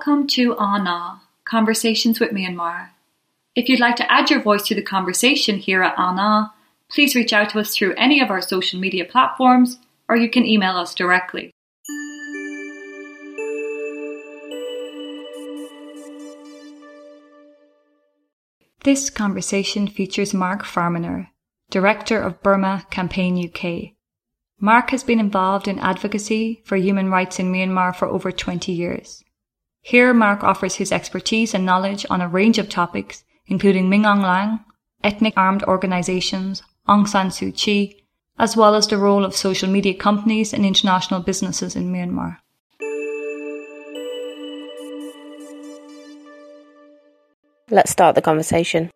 Welcome to ANA, Conversations with Myanmar. If you'd like to add your voice to the conversation here at ANA, please reach out to us through any of our social media platforms or you can email us directly. This conversation features Mark Farmaner, Director of Burma Campaign UK. Mark has been involved in advocacy for human rights in Myanmar for over 20 years. Here, Mark offers his expertise and knowledge on a range of topics, including Min Aung Hlaing, ethnic armed organizations, Aung San Suu Kyi, as well as the role of social media companies and international businesses in Myanmar. Let's start the conversation.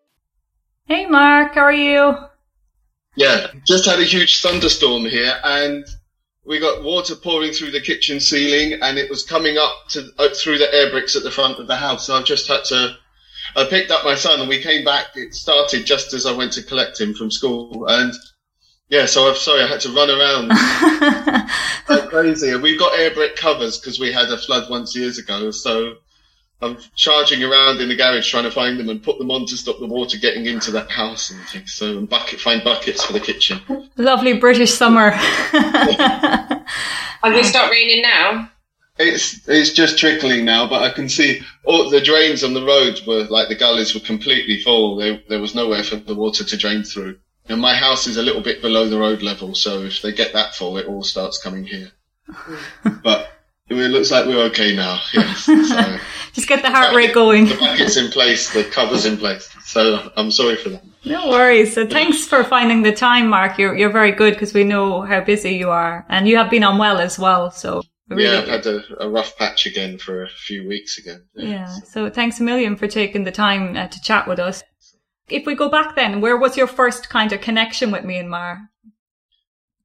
Hey, Mark, how are you? Yeah, just had a huge thunderstorm here, and we got water pouring through the kitchen ceiling, and it was coming up to uh, through the air bricks at the front of the house. So I've just had to. I picked up my son, and we came back. It started just as I went to collect him from school, and yeah, so I'm sorry I had to run around like crazy. And we've got air brick covers because we had a flood once years ago. So I'm charging around in the garage trying to find them and put them on to stop the water getting into that house and things. So and bucket find buckets for the kitchen. Lovely British summer. Are we start raining now? It's it's just trickling now, but I can see all the drains on the road were like the gullies were completely full. There, there was nowhere for the water to drain through. And my house is a little bit below the road level, so if they get that full, it all starts coming here. but it looks like we're okay now. Yes. So Just get the heart rate going. The bucket's in place, the cover's in place. So I'm sorry for that. No worries. So thanks for finding the time, Mark. You're you're very good because we know how busy you are, and you have been unwell as well. So really yeah, I've had a, a, rough patch again for a few weeks again. Yeah. yeah so. so. thanks a million for taking the time uh, to chat with us. If we go back then, where was your first kind of connection with Myanmar?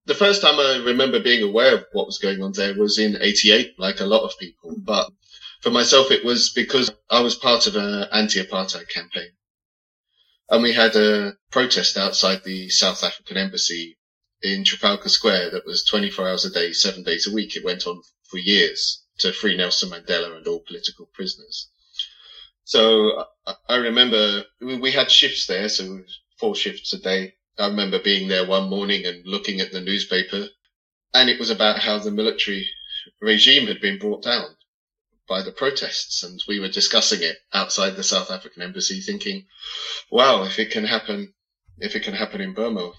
The first time I remember being aware of what was going on there was in 88, like a lot of people. But for myself, it was because I was part of an anti-apartheid campaign. And we had a protest outside the South African embassy in Trafalgar Square that was 24 hours a day, seven days a week. It went on for years to free Nelson Mandela and all political prisoners. So I remember we had shifts there, so four shifts a day. I remember being there one morning and looking at the newspaper, and it was about how the military regime had been brought down by the protests, and we were discussing it outside the South African embassy, thinking, "Wow, if it can happen, if it can happen in Burma,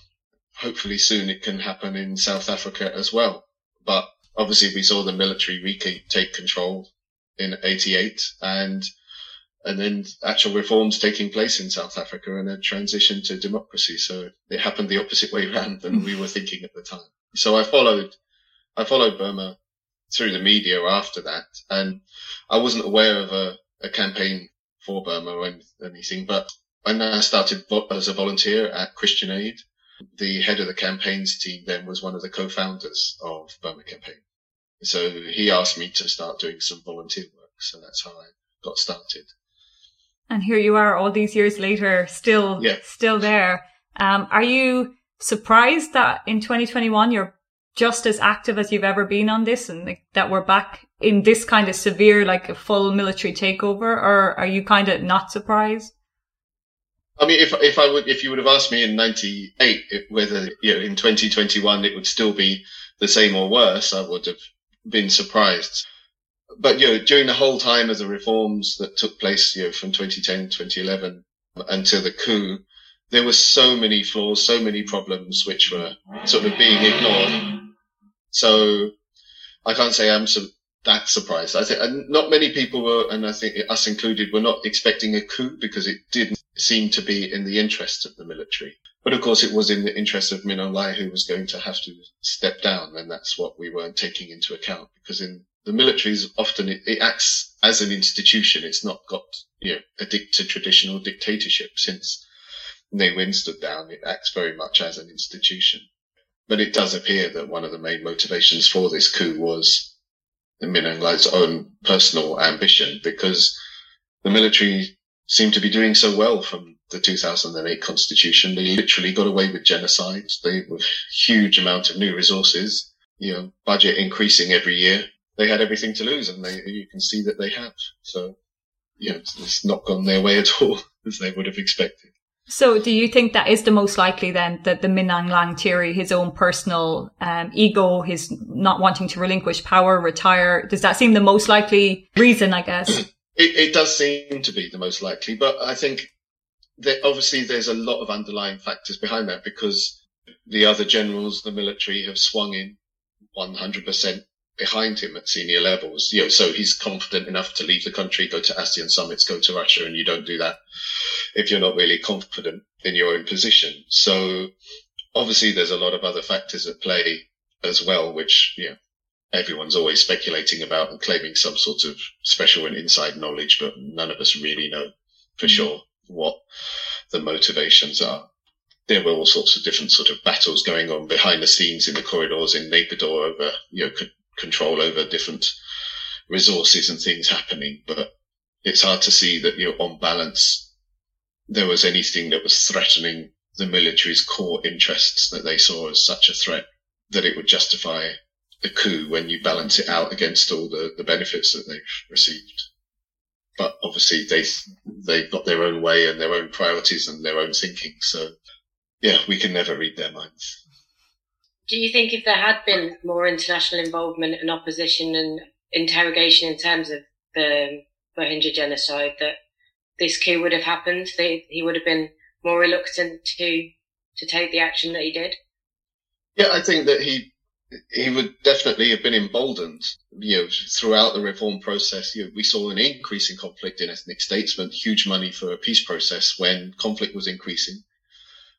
hopefully soon it can happen in South Africa as well." But obviously, we saw the military retake control in '88, and and then actual reforms taking place in South Africa and a transition to democracy. So it happened the opposite way around than we were thinking at the time. So I followed, I followed Burma through the media after that, and I wasn't aware of a, a campaign for Burma or anything, but when I started as a volunteer at Christian Aid, the head of the campaigns team then was one of the co-founders of Burma Campaign. So he asked me to start doing some volunteer work. So that's how I got started. And here you are all these years later, still, yeah. still there. Um, are you surprised that in 2021 you're just as active as you've ever been on this and that we're back in this kind of severe, like a full military takeover? Or are you kind of not surprised? I mean, if if I would, if you would have asked me in '98 whether you know in 2021 it would still be the same or worse, I would have been surprised but you know, during the whole time of the reforms that took place, you know, from 2010, 2011 until the coup, there were so many flaws, so many problems which were sort of being ignored. So I can't say I'm su- that surprised. I think not many people were, and I think us included, were not expecting a coup because it didn't seem to be in the interest of the military. But of course, it was in the interest of Min who was going to have to step down, and that's what we weren't taking into account because in the military is often it, it, acts as an institution. It's not got you know a, dic- traditional dictatorship since Ne Win stood down. It acts very much as an institution. But it does appear that one of the main motivations for this coup was Min Aung own personal ambition, because the military seemed to be doing so well from the 2008 constitution. They literally got away with genocide. They with huge amount of new resources, you know, budget increasing every year they had everything to lose, and they, you can see that they have. So, you know, it's not gone their way at all as they would have expected. So, do you think that is the most likely then that the Min Aung Hlaing theory, his own personal um, ego, his not wanting to relinquish power, retire, does that seem the most likely reason? I guess it, it does seem to be the most likely, but I think that obviously there's a lot of underlying factors behind that because the other generals, the military, have swung in 100% behind him at senior levels. You know, so he's confident enough to leave the country, go to ASEAN summits, go to Russia, and you don't do that if you're not really confident in your own position. So obviously there's a lot of other factors at play as well, which, you know, everyone's always speculating about and claiming some sort of special and inside knowledge, but none of us really know for mm-hmm. sure what the motivations are. There were all sorts of different sort of battles going on behind the scenes in the corridors in Naypyidaw over, you know, c- control over different resources and things happening. But it's hard to see that, you know, on balance, there was anything that was threatening the military's core interests that they saw as such a threat that it would justify a coup when you balance it out against all the, the benefits that they've received but obviously they they've got their own way and their own priorities and their own thinking. So yeah, we can never read their minds. Do you think if there had been more international involvement and opposition and interrogation in terms of the Rohingya genocide, that this coup would have happened? That he would have been more reluctant to to take the action that he did? Yeah, I think that he he would definitely have been emboldened, you know, throughout the reform process. You know, we saw an increase in conflict in ethnic statesmen, huge money for a peace process when conflict was increasing.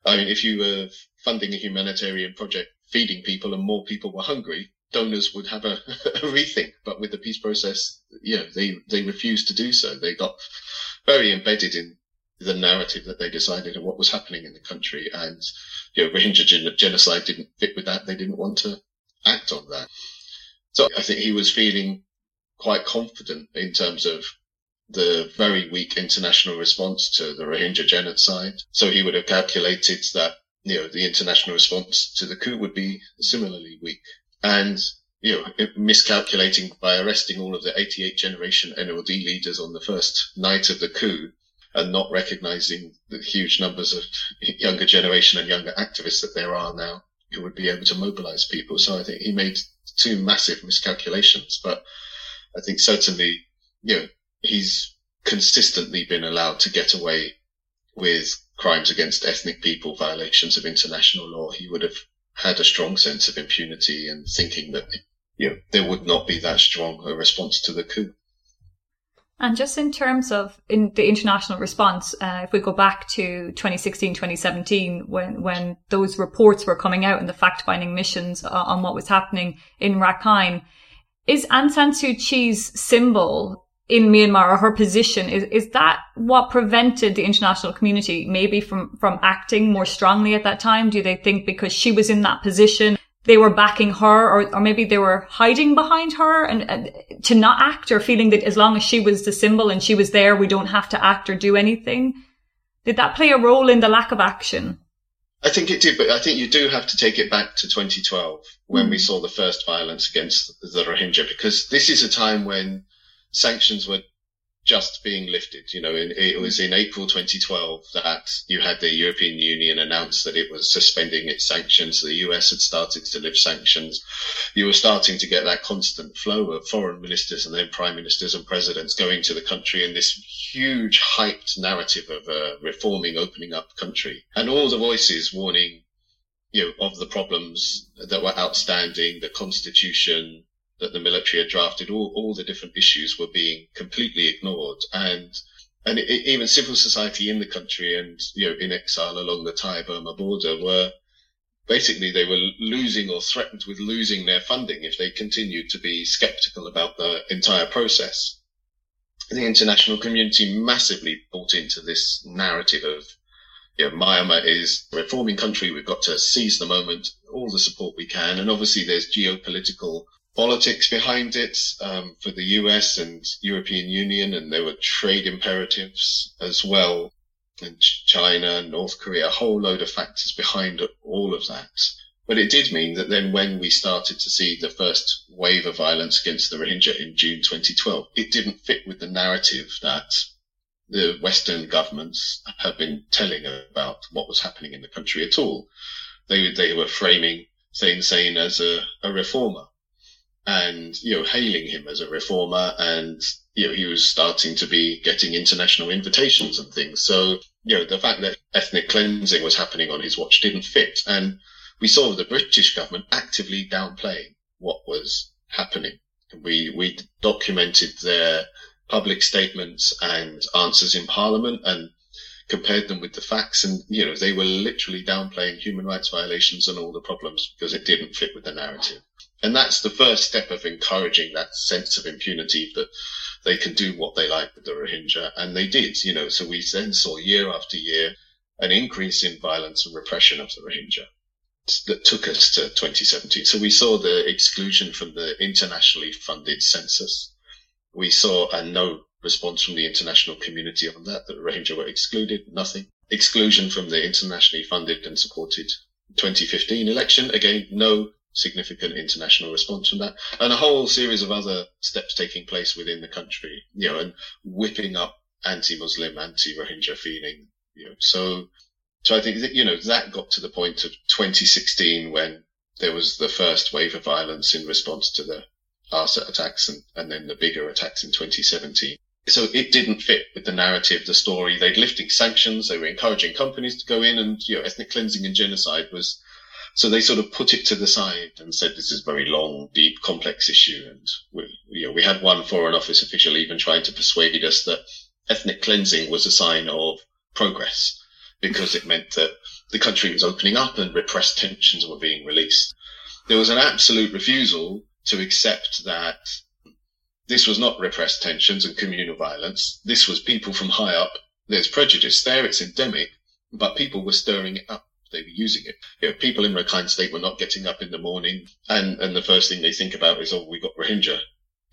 I mean, if you were funding a humanitarian project, feeding people and more people were hungry, donors would have a, a rethink. But with the peace process, you know, they, they refused to do so. They got very embedded in the narrative that they decided of what was happening in the country. And, you know, Rohingya genocide didn't fit with that. They didn't want to act on that. So I think he was feeling quite confident in terms of the very weak international response to the Rohingya genocide. So he would have calculated that, you know, the international response to the coup would be similarly weak. And, you know, miscalculating by arresting all of the 88 generation NLD leaders on the first night of the coup and not recognizing the huge numbers of younger generation and younger activists that there are now who would be able to mobilize people. So I think he made two massive miscalculations, but I think certainly, you know, he's consistently been allowed to get away with crimes against ethnic people, violations of international law. He would have had a strong sense of impunity and thinking that, you know, there would not be that strong a response to the coup. And just in terms of in the international response, uh, if we go back to 2016, 2017, when, when those reports were coming out and the fact finding missions uh, on what was happening in Rakhine, is Aung San Suu Kyi's symbol in Myanmar or her position, is, is that what prevented the international community maybe from, from acting more strongly at that time? Do they think because she was in that position, they were backing her or, or maybe they were hiding behind her and, and, to not act or feeling that as long as she was the symbol and she was there, we don't have to act or do anything. Did that play a role in the lack of action? I think it did, but I think you do have to take it back to 2012 when mm. we saw the first violence against the Rohingya, because this is a time when sanctions were just being lifted. You know, in, it was in April 2012 that you had the European Union announce that it was suspending its sanctions. The US had started to lift sanctions. You were starting to get that constant flow of foreign ministers and then prime ministers and presidents going to the country in this huge hyped narrative of a reforming, opening up country and all the voices warning, you know, of the problems that were outstanding, the constitution, that the military had drafted, all, all the different issues were being completely ignored. And, and it, even civil society in the country and, you know, in exile along the Thai Burma border were basically they were losing or threatened with losing their funding if they continued to be skeptical about the entire process. The international community massively bought into this narrative of, you know, Myanmar is a reforming country. We've got to seize the moment, all the support we can. And obviously there's geopolitical politics behind it um, for the US and European Union, and there were trade imperatives as well, and China, North Korea, a whole load of factors behind all of that. But it did mean that then when we started to see the first wave of violence against the Rohingya in June 2012, it didn't fit with the narrative that the Western governments have been telling about what was happening in the country at all. They, they were framing Thein Sein as a, a reformer and, you know, hailing him as a reformer and, you know, he was starting to be getting international invitations and things. So, you know, the fact that ethnic cleansing was happening on his watch didn't fit. And we saw the British government actively downplaying what was happening. We, we documented their public statements and answers in parliament and compared them with the facts. And, you know, they were literally downplaying human rights violations and all the problems because it didn't fit with the narrative. And that's the first step of encouraging that sense of impunity that they can do what they like with the Rohingya. And they did, you know, so we then saw year after year an increase in violence and repression of the Rohingya that took us to 2017. So we saw the exclusion from the internationally funded census. We saw a no response from the international community on that, that Rohingya were excluded, nothing. Exclusion from the internationally funded and supported 2015 election, again, no significant international response from that. And a whole series of other steps taking place within the country, you know, and whipping up anti-Muslim, anti-Rohingya feeling, you know, so so I think that, you know, that got to the point of 2016 when there was the first wave of violence in response to the ARSA attacks and, and then the bigger attacks in 2017. So it didn't fit with the narrative, the story. They'd lifted sanctions. They were encouraging companies to go in and, you know, ethnic cleansing and genocide was, so they sort of put it to the side and said this is a very long, deep, complex issue. And we, you know, we had one foreign office official even trying to persuade us that ethnic cleansing was a sign of progress because it meant that the country was opening up and repressed tensions were being released. There was an absolute refusal to accept that this was not repressed tensions and communal violence. This was people from high up. There's prejudice there. It's endemic, but people were stirring it up. They were using it. You know, people in Rakhine State were not getting up in the morning and, and the first thing they think about is, oh, we got Rohingya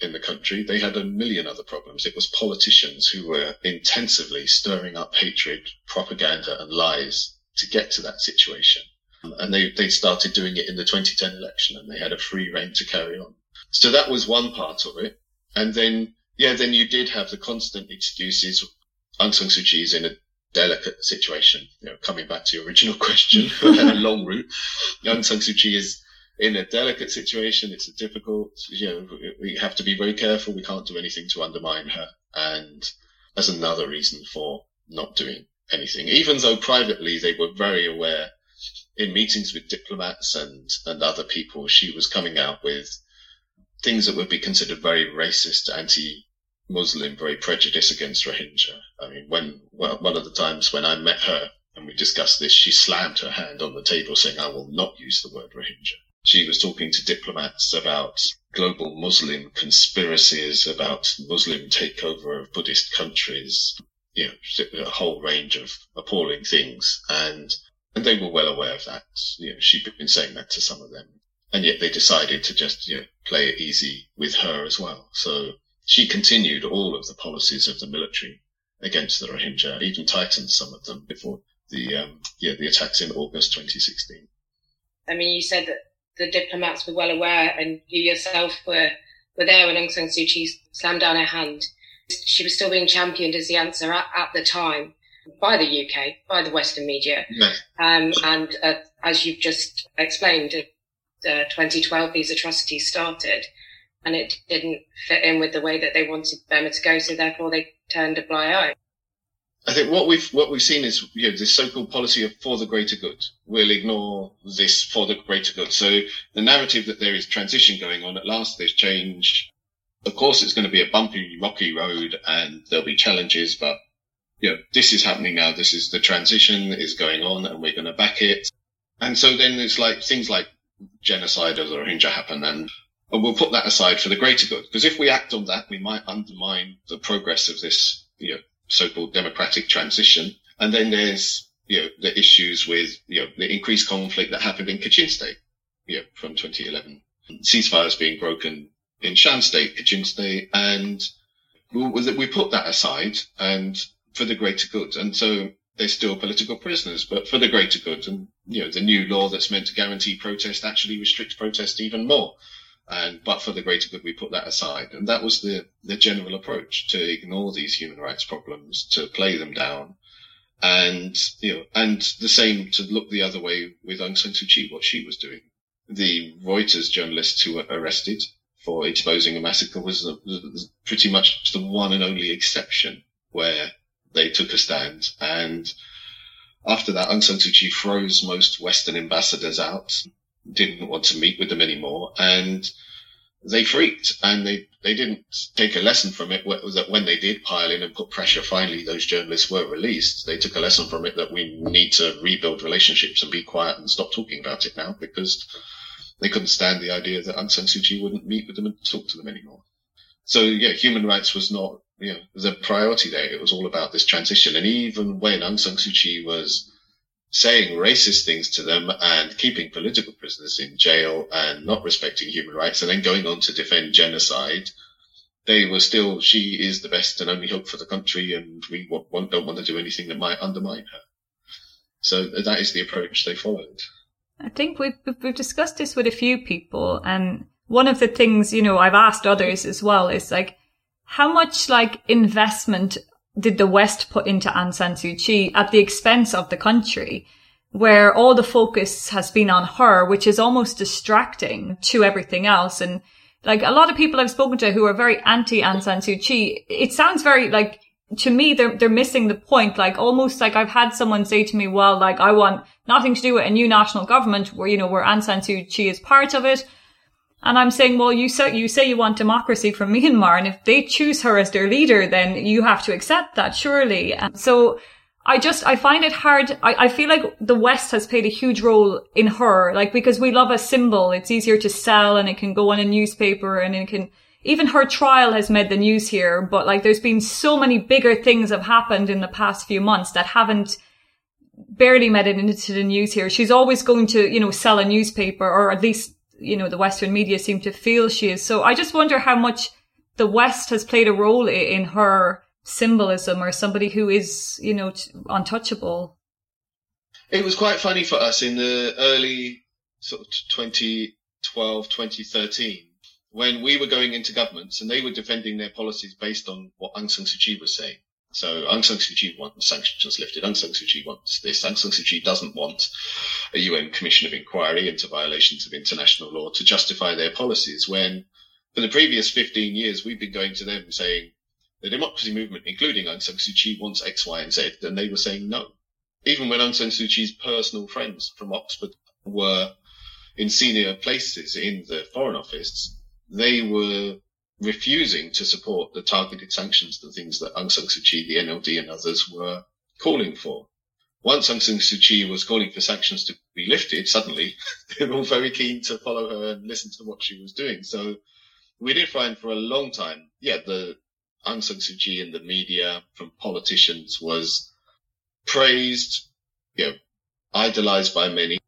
in the country, they had a million other problems. It was politicians who were intensively stirring up hatred, propaganda, and lies to get to that situation. And they, they started doing it in the 2010 election and they had a free reign to carry on. So that was one part of it. And then, yeah, then you did have the constant excuses. Aung San Suu Kyi is in a delicate situation. You know, coming back to your original question, long route. Aung San Suu Kyi is in a delicate situation. It's a difficult, you know, we have to be very careful. We can't do anything to undermine her. And as another reason for not doing anything, even though privately they were very aware in meetings with diplomats and, and other people, she was coming out with things that would be considered very racist, anti-Muslim, very prejudiced against Rohingya. I mean, when, well, one of the times when I met her and we discussed this, she slammed her hand on the table saying, I will not use the word Rohingya she was talking to diplomats about global Muslim conspiracies, about Muslim takeover of Buddhist countries, you know, a whole range of appalling things. And, and they were well aware of that. You know, she'd been saying that to some of them. And yet they decided to just, you know, play it easy with her as well. So she continued all of the policies of the military against the Rohingya, even tightened some of them before the, um, yeah, the attacks in August 2016. I mean, you said that the diplomats were well aware, and you yourself were were there when Aung San Suu Kyi slammed down her hand. She was still being championed as the answer at, at the time by the UK, by the Western media. Um, and uh, as you've just explained, uh, 2012 these atrocities started, and it didn't fit in with the way that they wanted Burma to go, so therefore they turned a blind eye. I think what we've what we've seen is you know this so-called policy of for the greater good. We'll ignore this for the greater good. So the narrative that there is transition going on at last, there's change. Of course, it's going to be a bumpy, rocky road, and there'll be challenges. But you know, this is happening now. This is the transition is going on, and we're going to back it. And so then it's like things like genocide of the Rohingya happen, and and we'll put that aside for the greater good. Because if we act on that, we might undermine the progress of this, you know, so-called democratic transition. And then there's, you know, the issues with, you know, the increased conflict that happened in Kachin State, you know, from 2011. Ceasefires being broken in Shan State, Kachin State, and we put that aside and for the greater good. And so they're still political prisoners, but for the greater good. And you know, the new law that's meant to guarantee protest actually restricts protest even more. And, but for the greater good, we put that aside. And that was the, the general approach to ignore these human rights problems, to play them down. And, you know, and the same to look the other way with Aung San Suu Kyi, what she was doing. The Reuters journalists who were arrested for exposing a massacre was, was pretty much the one and only exception where they took a stand. And after that, Aung San Suu Kyi froze most Western ambassadors out, didn't want to meet with them anymore, and they freaked and they, they didn't take a lesson from it that when they did pile in and put pressure, finally those journalists were released. They took a lesson from it that we need to rebuild relationships and be quiet and stop talking about it now because they couldn't stand the idea that Aung San Suu Kyi wouldn't meet with them and talk to them anymore. So yeah, human rights was not you know, the priority there. It was all about this transition. And even when Aung San Suu Kyi was saying racist things to them and keeping political prisoners in jail and not respecting human rights and then going on to defend genocide, they were still, she is the best and only hope for the country and we don't want to do anything that might undermine her. So uh, that is the approach they followed. I think we've, we've discussed this with a few people and one of the things, you know, I've asked others as well is like, how much like investment did the West put into Aung San Suu Kyi at the expense of the country? Where all the focus has been on her, which is almost distracting to everything else. And like a lot of people I've spoken to who are very anti Aung San Suu Kyi, it sounds very like to me, they're, they're missing the point. Like almost like I've had someone say to me, well, like I want nothing to do with a new national government where, you know, where Aung San Suu Kyi is part of it. And I'm saying, well, you say, you say you want democracy from Myanmar. And if they choose her as their leader, then you have to accept that, surely. And so I just, I find it hard. I, I feel like the West has played a huge role in her, like, because we love a symbol. It's easier to sell and it can go on a newspaper and it can, even her trial has made the news here, but like there's been so many bigger things have happened in the past few months that haven't barely made it into the news here. She's always going to, you know, sell a newspaper or at least you know, the Western media seem to feel she is. So I just wonder how much the West has played a role in her symbolism or somebody who is, you know, untouchable. It was quite funny for us in the early sort of 2012, 2013, when we were going into governments and they were defending their policies based on what Aung San Suu Kyi was saying. So Aung San Suu Kyi wants sanctions lifted. Aung San Suu Kyi wants this. Aung San Suu Kyi doesn't want a UN commission of inquiry into violations of international law to justify their policies. When for the previous 15 years, we've been going to them saying the democracy movement, including Aung San Suu Kyi, wants X, Y, and Z, and they were saying no. Even when Aung San Suu Kyi's personal friends from Oxford were in senior places in the Foreign Office, they were refusing to support the targeted sanctions, the things that Aung San Suu Kyi, the NLD and others were calling for. Once Aung San Suu Kyi was calling for sanctions to be lifted, suddenly they were all very keen to follow her and listen to what she was doing. So we did find for a long time, yeah, the Aung San Suu Kyi in the media from politicians was praised, you know, idolized by many,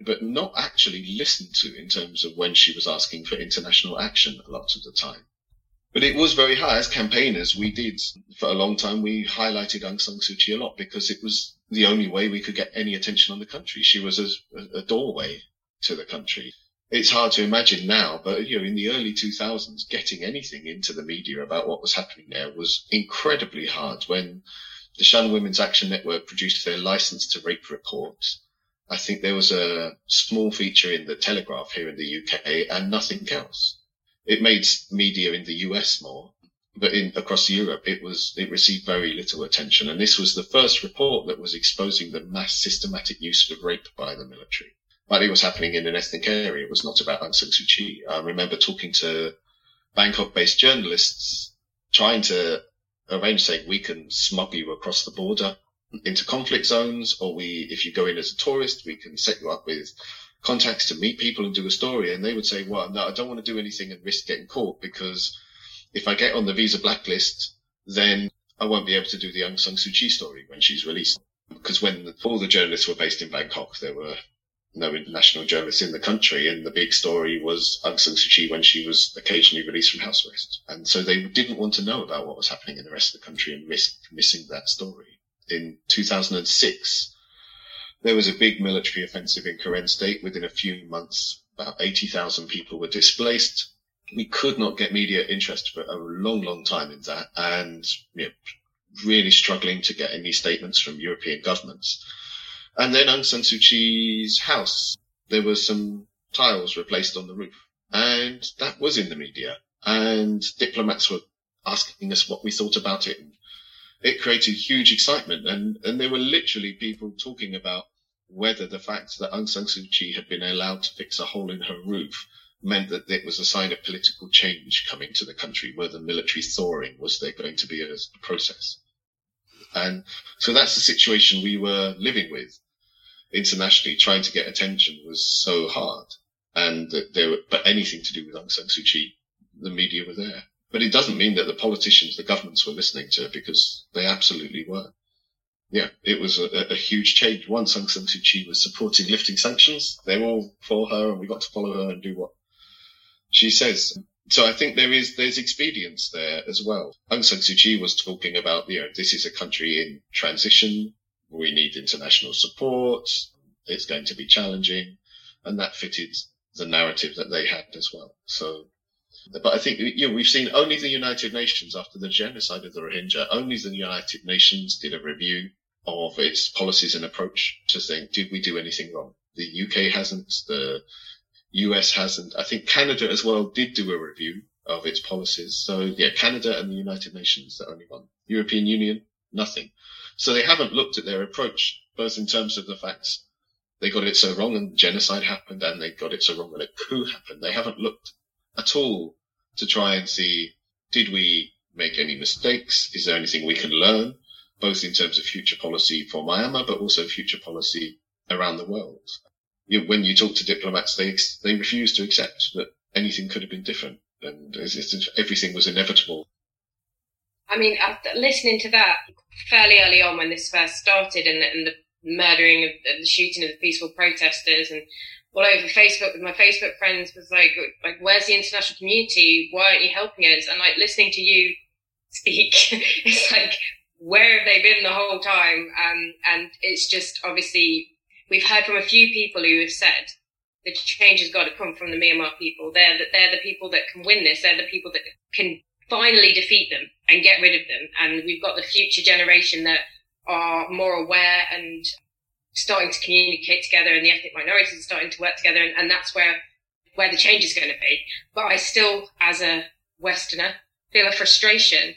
but not actually listened to in terms of when she was asking for international action a lot of the time. But it was very high. As campaigners, we did, for a long time, we highlighted Aung San Suu Kyi a lot because it was the only way we could get any attention on the country. She was a, a doorway to the country. It's hard to imagine now, but you know, in the early 2000s, getting anything into the media about what was happening there was incredibly hard. When the Shan Women's Action Network produced their license to rape report, I think there was a small feature in the Telegraph here in the UK and nothing else it made media in the US more, but in across Europe, it was it received very little attention. And this was the first report that was exposing the mass systematic use of rape by the military. But it was happening in an ethnic area. It was not about Aung San Suu Kyi. I remember talking to Bangkok-based journalists trying to arrange saying we can smuggle you across the border into conflict zones, or we, if you go in as a tourist, we can set you up with contacts to meet people and do a story. And they would say, well, no, I don't want to do anything and risk getting caught because if I get on the visa blacklist, then I won't be able to do the Aung San Suu Kyi story when she's released. Because when all the journalists were based in Bangkok, there were no international journalists in the country. And the big story was Aung San Suu Kyi when she was occasionally released from house arrest. And so they didn't want to know about what was happening in the rest of the country and risk missing that story. In 2006, There was a big military offensive in Karen State. Within a few months, about 80,000 people were displaced. We could not get media interest for a long, long time in that and you know, really struggling to get any statements from European governments. And then Aung San Suu Kyi's house, there were some tiles replaced on the roof and that was in the media and diplomats were asking us what we thought about it. It created huge excitement and, and there were literally people talking about whether the fact that Aung San Suu Kyi had been allowed to fix a hole in her roof meant that it was a sign of political change coming to the country, where the military thawing was there going to be a, process. And so that's the situation we were living with internationally. Trying to get attention was so hard. And there were, but anything to do with Aung San Suu Kyi, the media were there. But it doesn't mean that the politicians, the governments were listening to it because they absolutely were. Yeah, it was a, a huge change. Once Aung San Suu Kyi was supporting lifting sanctions, they were all for her and we got to follow her and do what she says. So I think there is, there's expedience there as well. Aung San Suu Kyi was talking about, you know, this is a country in transition. We need international support. It's going to be challenging. And that fitted the narrative that they had as well. So but I think you know, we've seen only the United Nations after the genocide of the Rohingya, only the United Nations did a review of its policies and approach to saying, did we do anything wrong? The UK hasn't, the US hasn't. I think Canada as well did do a review of its policies. So yeah, Canada and the United Nations, the only one. European Union, nothing. So they haven't looked at their approach, both in terms of the facts they got it so wrong and genocide happened and they got it so wrong when a coup happened. They haven't looked at all to try and see, did we make any mistakes? Is there anything we can learn, both in terms of future policy for Myanmar, but also future policy around the world? You, when you talk to diplomats, they, they refuse to accept that anything could have been different and everything was inevitable. I mean, uh, after listening to that fairly early on when this first started and, and the murdering of the shooting of the peaceful protesters and all over Facebook with my Facebook friends was like, like, where's the international community? Why aren't you helping us? And like listening to you speak, it's like, where have they been the whole time? Um, and it's just obviously, we've heard from a few people who have said the change has got to come from the Myanmar people. They're the, they're the people that can win this. They're the people that can finally defeat them and get rid of them. And we've got the future generation that are more aware and starting to communicate together and the ethnic minorities are starting to work together and, and that's where where the change is going to be. But I still, as a Westerner, feel a frustration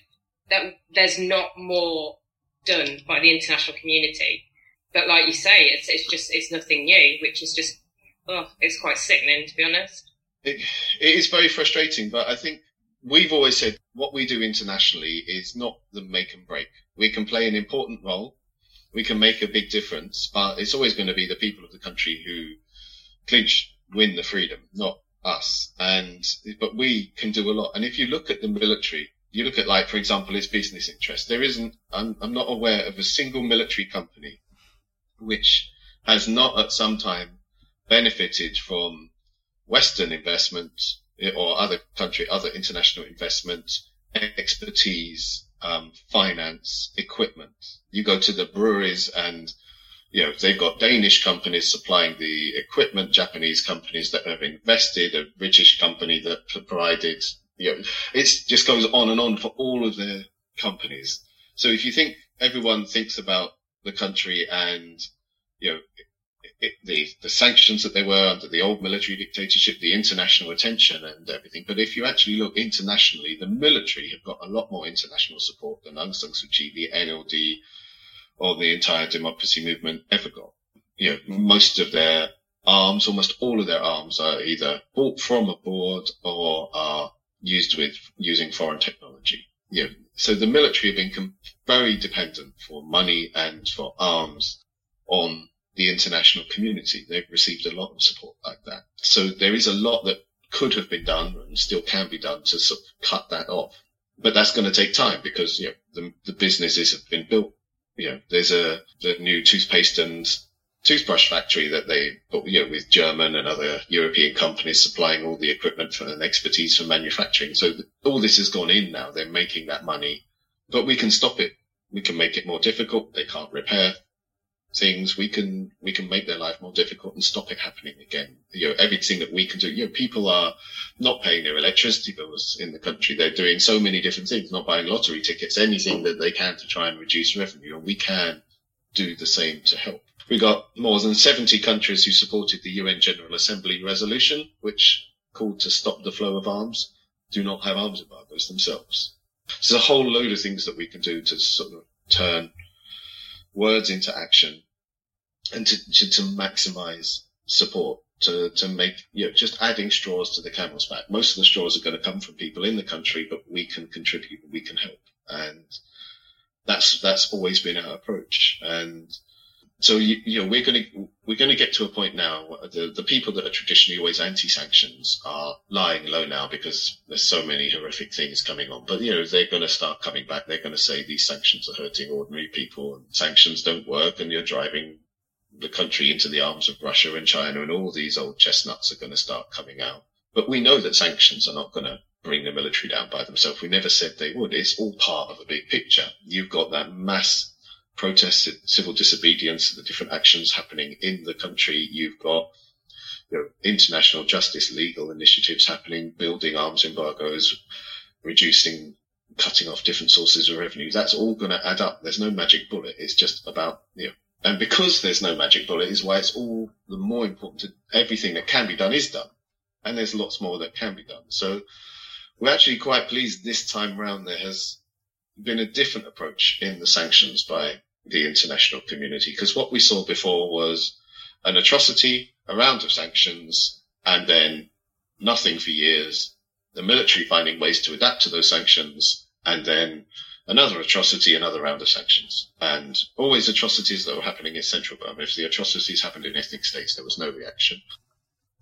that there's not more done by the international community. But like you say, it's it's just it's nothing new, which is just oh, it's quite sickening to be honest. It, it is very frustrating, but I think we've always said what we do internationally is not the make and break. We can play an important role we can make a big difference, but it's always going to be the people of the country who clinch, win the freedom, not us. And, but we can do a lot. And if you look at the military, you look at like, for example, its business interests. there isn't, I'm, I'm not aware of a single military company which has not at some time benefited from Western investment or other country, other international investment, expertise, um, finance, equipment. You go to the breweries and, you know, they've got Danish companies supplying the equipment, Japanese companies that have invested, a British company that provided, you know, it just goes on and on for all of their companies. So if you think everyone thinks about the country and, you know, it, the, the sanctions that they were under the old military dictatorship, the international attention and everything. But if you actually look internationally, the military have got a lot more international support than Aung San Suu Kyi, the NLD, or the entire democracy movement ever got. You know, most of their arms, almost all of their arms are either bought from abroad or are used with using foreign technology. You know, so the military have been very dependent for money and for arms on the international community. They've received a lot of support like that. So there is a lot that could have been done and still can be done to sort of cut that off. But that's going to take time because, you know, the, the businesses have been built. You know, there's a, the new toothpaste and toothbrush factory that they, you know, with German and other European companies supplying all the equipment and expertise for manufacturing. So all this has gone in now. They're making that money, but we can stop it. We can make it more difficult. They can't repair things, we can we can make their life more difficult and stop it happening again. You know, everything that we can do. You know, people are not paying their electricity bills in the country. They're doing so many different things, not buying lottery tickets, anything that they can to try and reduce revenue, and we can do the same to help. We got more than 70 countries who supported the UN General Assembly resolution, which called to stop the flow of arms, do not have arms embargoes themselves. So there's a whole load of things that we can do to sort of turn words into action and to, to, to maximize support to, to make, you know, just adding straws to the camel's back. Most of the straws are going to come from people in the country, but we can contribute, we can help. And that's, that's always been our approach. And so, you, you know, we're going to, we're going to get to a point now the, the people that are traditionally always anti-sanctions are lying low now because there's so many horrific things coming on. But, you know, they're going to start coming back. They're going to say these sanctions are hurting ordinary people and sanctions don't work and you're driving the country into the arms of Russia and China and all these old chestnuts are going to start coming out. But we know that sanctions are not going to bring the military down by themselves. We never said they would. It's all part of a big picture. You've got that mass protest, civil disobedience, the different actions happening in the country. You've got you know, international justice, legal initiatives happening, building arms embargoes, reducing, cutting off different sources of revenue. That's all going to add up. There's no magic bullet. It's just about you know and because there's no magic bullet is why it's all the more important to everything that can be done is done. And there's lots more that can be done. So we're actually quite pleased this time round there has been a different approach in the sanctions by the international community. Because what we saw before was an atrocity, a round of sanctions, and then nothing for years. The military finding ways to adapt to those sanctions, and then another atrocity, another round of sanctions, and always atrocities that were happening in central Burma. If the atrocities happened in ethnic states, there was no reaction.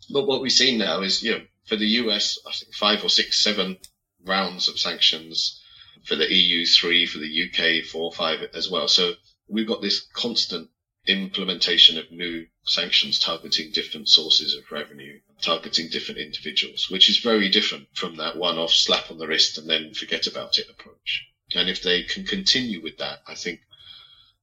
But what we've seen now is, you know, for the US, I think five or six, seven rounds of sanctions. For the EU, three. For the UK, four, five as well. So we've got this constant implementation of new sanctions targeting different sources of revenue, targeting different individuals, which is very different from that one-off slap on the wrist and then forget about it approach. And if they can continue with that, I think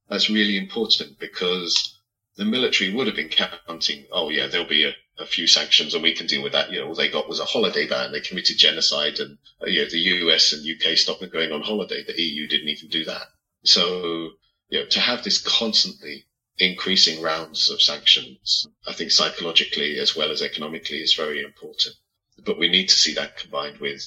that's really important because the military would have been counting, oh yeah, there'll be a, a few sanctions and we can deal with that. You know, all they got was a holiday ban. They committed genocide and, uh, you know, the US and UK stopped going on holiday. The EU didn't even do that. So, you know, to have this constantly increasing rounds of sanctions, I think psychologically as well as economically is very important. But we need to see that combined with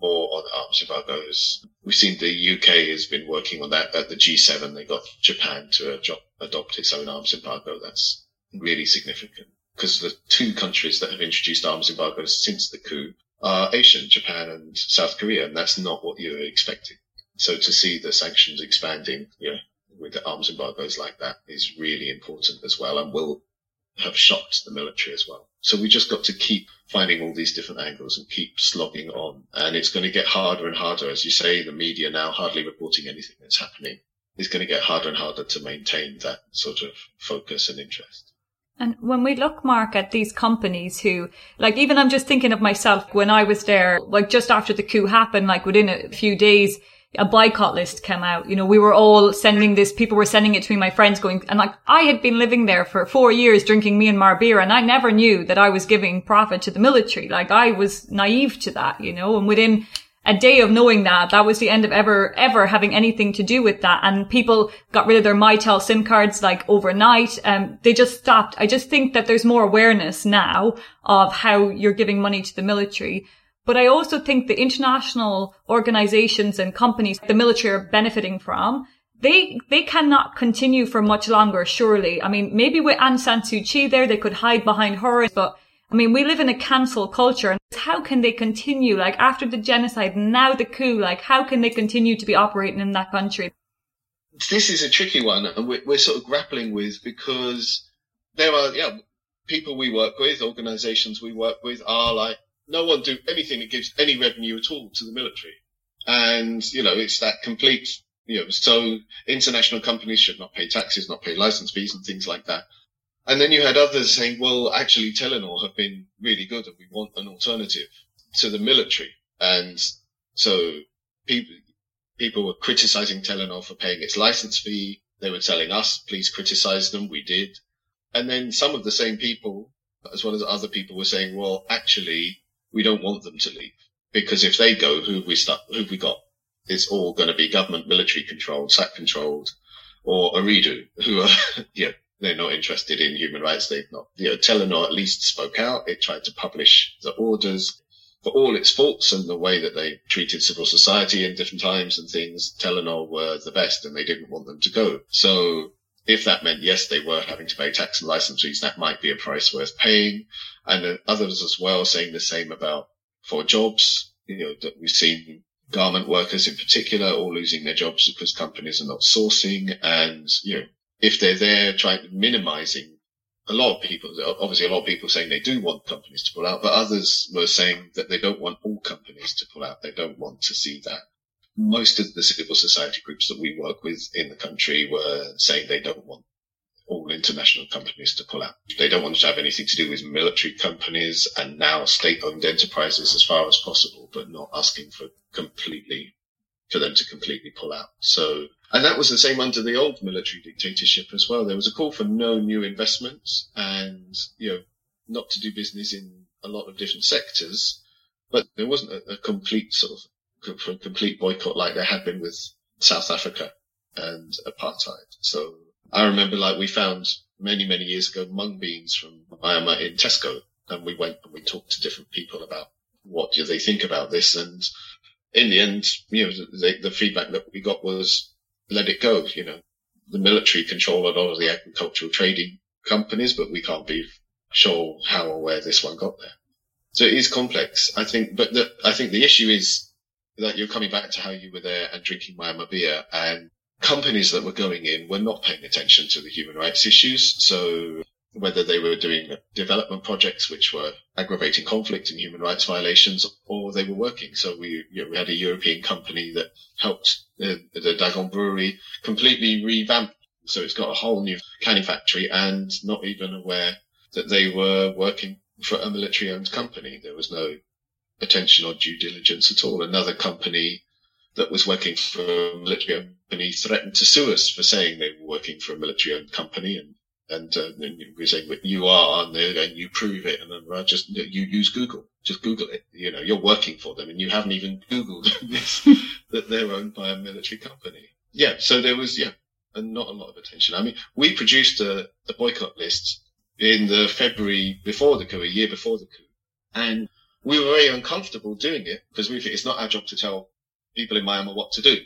more on arms embargoes. We've seen the UK has been working on that at the G7. They got Japan to adopt its own arms embargo. That's really significant because the two countries that have introduced arms embargoes since the coup are Asian, Japan and South Korea, and that's not what you were expecting. So to see the sanctions expanding, you know, with the arms embargoes like that is really important as well and will have shocked the military as well. So we just got to keep finding all these different angles and keep slogging on. And it's going to get harder and harder. As you say, the media now hardly reporting anything that's happening. It's going to get harder and harder to maintain that sort of focus and interest. And when we look, Mark, at these companies who, like, even I'm just thinking of myself when I was there, like, just after the coup happened, like, within a few days, a boycott list came out. You know, we were all sending this, people were sending it to me, my friends going, and like, I had been living there for four years drinking Myanmar beer and I never knew that I was giving profit to the military. Like, I was naive to that, you know, and within a day of knowing that, that was the end of ever, ever having anything to do with that. And people got rid of their Mytel SIM cards like overnight. Um, they just stopped. I just think that there's more awareness now of how you're giving money to the military. But I also think the international organizations and companies the military are benefiting from, they, they cannot continue for much longer, surely. I mean, maybe with Aung San Suu Kyi there, they could hide behind her, but I mean, we live in a cancel culture and how can they continue? Like after the genocide, now the coup, like how can they continue to be operating in that country? This is a tricky one and we're, sort of grappling with because there are, yeah, people we work with, organizations we work with are like, no one do anything that gives any revenue at all to the military. And, you know, it's that complete, you know, so international companies should not pay taxes, not pay license fees and things like that. And then you had others saying, well, actually Telenor have been really good and we want an alternative to the military. And so people, people were criticizing Telenor for paying its license fee. They were telling us, please criticize them. We did. And then some of the same people, as well as other people were saying, well, actually, we don't want them to leave because if they go, who have we stuck, who have we got? It's all going to be government military controlled, SAC controlled or Ooredoo who are, know, they're not interested in human rights. They've not, you know, Telenor at least spoke out. It tried to publish the orders for all its faults and the way that they treated civil society in different times and things. Telenor were the best and they didn't want them to go. So if that meant, yes, they were having to pay tax and license fees, that might be a price worth paying. And others as well saying the same about for jobs, you know, that we've seen garment workers in particular all losing their jobs because companies are not sourcing. And, you know, if they're there trying to minimizing a lot of people, obviously a lot of people saying they do want companies to pull out, but others were saying that they don't want all companies to pull out. They don't want to see that. Most of the civil society groups that we work with in the country were saying they don't want all international companies to pull out. They don't want to have anything to do with military companies and now state owned enterprises as far as possible, but not asking for completely, for them to completely pull out. So, and that was the same under the old military dictatorship as well. There was a call for no new investments and, you know, not to do business in a lot of different sectors, but there wasn't a, a complete sort of complete boycott like there had been with South Africa and apartheid. So I remember like we found many, many years ago mung beans from Myanmar in Tesco and we went and we talked to different people about what do they think about this. And in the end, you know, the, the feedback that we got was let it go. You know, the military control a lot of the agricultural trading companies, but we can't be sure how or where this one got there. So it is complex, I think, but the, I think the issue is that you're coming back to how you were there and drinking Myanmar beer and companies that were going in were not paying attention to the human rights issues. So whether they were doing development projects which were aggravating conflict and human rights violations, or they were working. So we, you know, we had a European company that helped the, the Dagon brewery completely revamp. So it's got a whole new canning factory and not even aware that they were working for a military owned company. There was no attention or due diligence at all. Another company that was working for a military company threatened to sue us for saying they were working for a military owned company and and, uh, we're saying but you are and you prove it and then just you use Google. Just Google it. You know you're working for them and you haven't even Googled this that they're owned by a military company. Yeah so there was yeah and not a lot of attention. I mean we produced a, a boycott list in the February before the coup a year before the coup and we were very uncomfortable doing it because we think it's not our job to tell people in Myanmar what to do.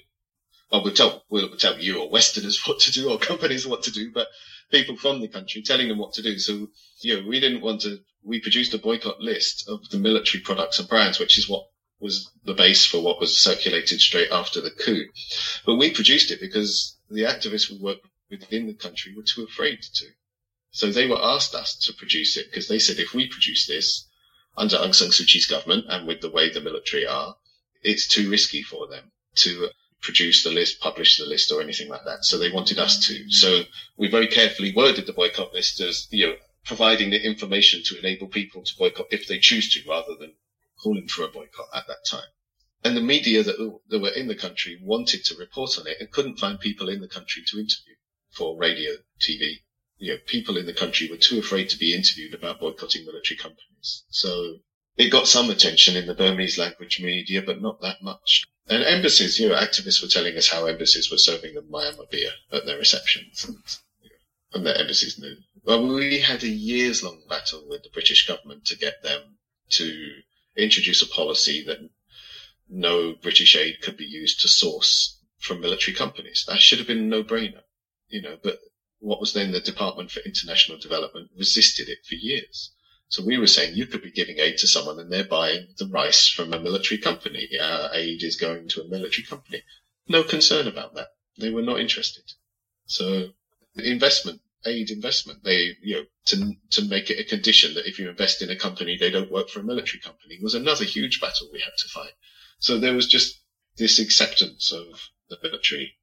Well, we'll tell, we'll tell you or Westerners what to do or companies what to do, but people from the country telling them what to do. So, you know, we didn't want to, we produced a boycott list of the military products and brands, which is what was the base for what was circulated straight after the coup. But we produced it because the activists we worked within the country were too afraid to. So they were asked us to produce it because they said if we produce this under Aung San Suu Kyi's government and with the way the military are, it's too risky for them to produce the list, publish the list, or anything like that. So they wanted us to. So we very carefully worded the boycott list as you know providing the information to enable people to boycott if they choose to, rather than calling for a boycott at that time. And the media that, that were in the country wanted to report on it and couldn't find people in the country to interview for radio, TV. You know, people in the country were too afraid to be interviewed about boycotting military companies. So it got some attention in the Burmese language media, but not that much. And embassies, you know, activists were telling us how embassies were serving them Myanmar beer at their receptions, and, you know, and the embassies knew. Well, we had a years long battle with the British government to get them to introduce a policy that no British aid could be used to source from military companies. That should have been a no-brainer, you know, but what was then the Department for International Development resisted it for years. So we were saying you could be giving aid to someone and they're buying the rice from a military company. Our aid is going to a military company. No concern about that. They were not interested. So investment, aid investment, they, you know, to, to make it a condition that if you invest in a company, they don't work for a military company was another huge battle we had to fight. So there was just this acceptance of the military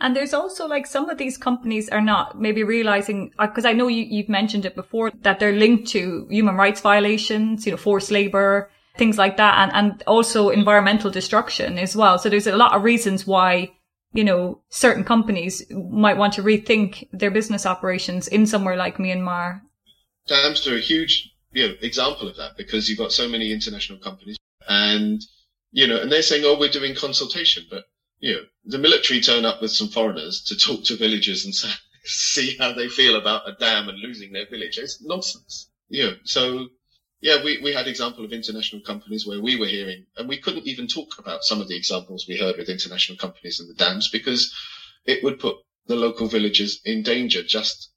and there's also like some of these companies are not maybe realizing, because uh, I know you, you've mentioned it before, that they're linked to human rights violations, you know, forced labor, things like that, and, and also environmental destruction as well. So there's a lot of reasons why you know, certain companies might want to rethink their business operations in somewhere like Myanmar. Dams are a huge you know, example of that because you've got so many international companies and, you know, and they're saying, oh, we're doing consultation, but, you know, the military turn up with some foreigners to talk to villagers and see how they feel about a dam and losing their village. It's nonsense. You know, so yeah, we, we had example of international companies where we were hearing, and we couldn't even talk about some of the examples we heard with international companies and the dams because it would put the local villagers in danger just,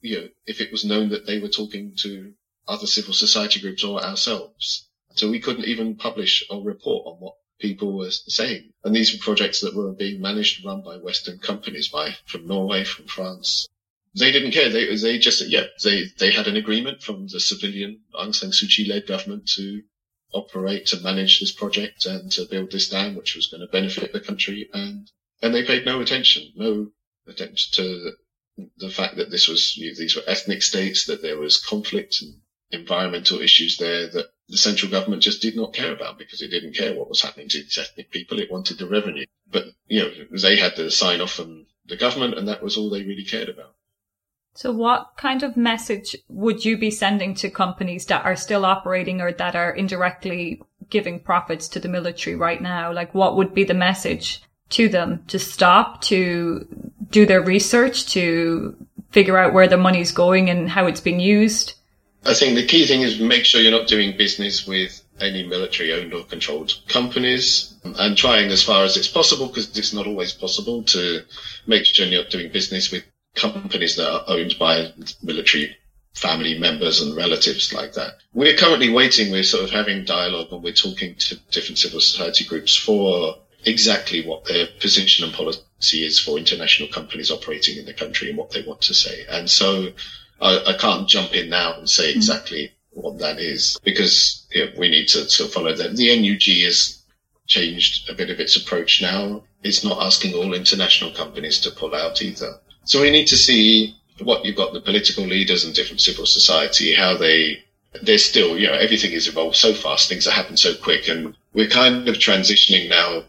you know, if it was known that they were talking to other civil society groups or ourselves. So we couldn't even publish or report on what people were saying. And these were projects that were being managed and run by Western companies, by from Norway, from France. They didn't care. They they just yeah they they had an agreement from the civilian Aung San Suu Kyi led government to operate to manage this project and to build this dam, which was going to benefit the country, and and they paid no attention, no attention to the fact that this was you know, these were ethnic states, that there was conflict and environmental issues there that the central government just did not care about because it didn't care what was happening to these ethnic people. It wanted the revenue. But, you know, they had the sign off from the government and that was all they really cared about. So what kind of message would you be sending to companies that are still operating or that are indirectly giving profits to the military right now? Like what would be the message to them to stop, to do their research, to figure out where the money's going and how it's being used? I think the key thing is make sure you're not doing business with any military owned or controlled companies and trying as far as it's possible, because it's not always possible to make sure you're not doing business with companies that are owned by military family members and relatives like that. We're currently waiting. We're sort of having dialogue and we're talking to different civil society groups for exactly what their position and policy is for international companies operating in the country and what they want to say. And so I, I can't jump in now and say mm. exactly mm. what that is because you know, we need to, to follow that. The NUG has changed a bit of its approach now. It's not asking all international companies to pull out either. So we need to see what you've got the political leaders and different civil society, how they, they're still, you know, everything is evolved so fast, things are happening so quick. And we're kind of transitioning now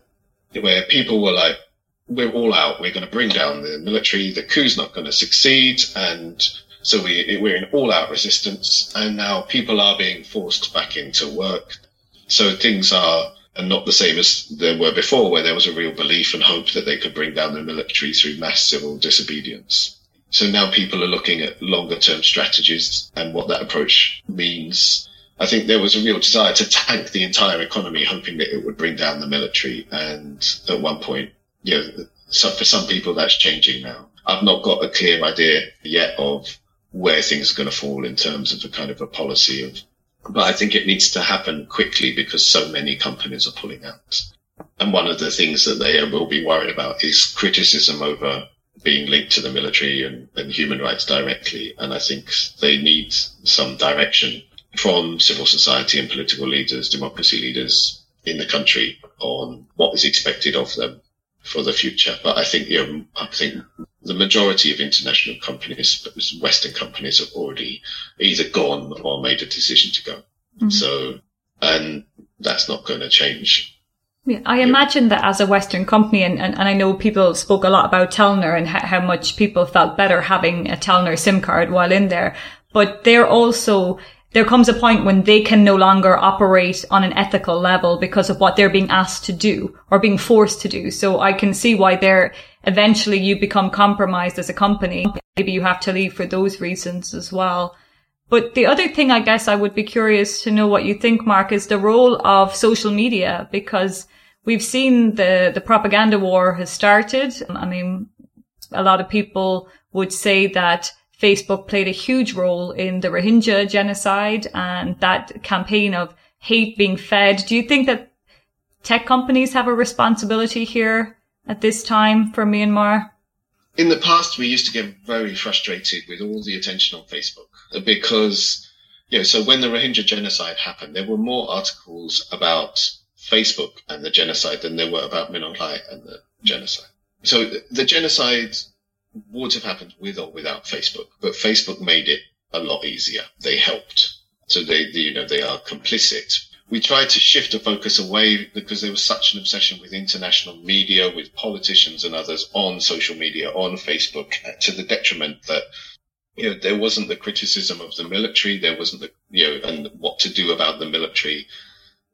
where people were like, we're all out. We're going to bring down the military. The coup's not going to succeed. And so we, we're in all out resistance and now people are being forced back into work. So things are not the same as they were before, where there was a real belief and hope that they could bring down the military through mass civil disobedience. So now people are looking at longer term strategies and what that approach means. I think there was a real desire to tank the entire economy, hoping that it would bring down the military. And at one point, you know, so for some people that's changing now. I've not got a clear idea yet of where things are going to fall in terms of the kind of a policy of, but I think it needs to happen quickly because so many companies are pulling out. And one of the things that they will be worried about is criticism over being linked to the military and, and human rights directly. And I think they need some direction from civil society and political leaders, democracy leaders in the country on what is expected of them for the future. But I think, you know, I think the majority of international companies, Western companies, have already either gone or made a decision to go. Mm-hmm. So, and that's not going to change. Yeah, I imagine that as a Western company, and, and, and I know people spoke a lot about Telenor and how much people felt better having a Telenor SIM card while in there, but they're also there comes a point when they can no longer operate on an ethical level because of what they're being asked to do or being forced to do. So I can see why they're eventually you become compromised as a company. Maybe you have to leave for those reasons as well. But the other thing I guess I would be curious to know what you think, Mark, is the role of social media because we've seen the, the propaganda war has started. I mean, a lot of people would say that Facebook played a huge role in the Rohingya genocide and that campaign of hate being fed. Do you think that tech companies have a responsibility here at this time for Myanmar? In the past, we used to get very frustrated with all the attention on Facebook because, you know, so when the Rohingya genocide happened, there were more articles about Facebook and the genocide than there were about Min Aung and the genocide. So the genocide would have happened with or without Facebook, but Facebook made it a lot easier. They helped. So they, you know, they are complicit, we tried to shift the focus away because there was such an obsession with international media, with politicians and others on social media, on Facebook, to the detriment that you know there wasn't the criticism of the military, there wasn't the you know and what to do about the military.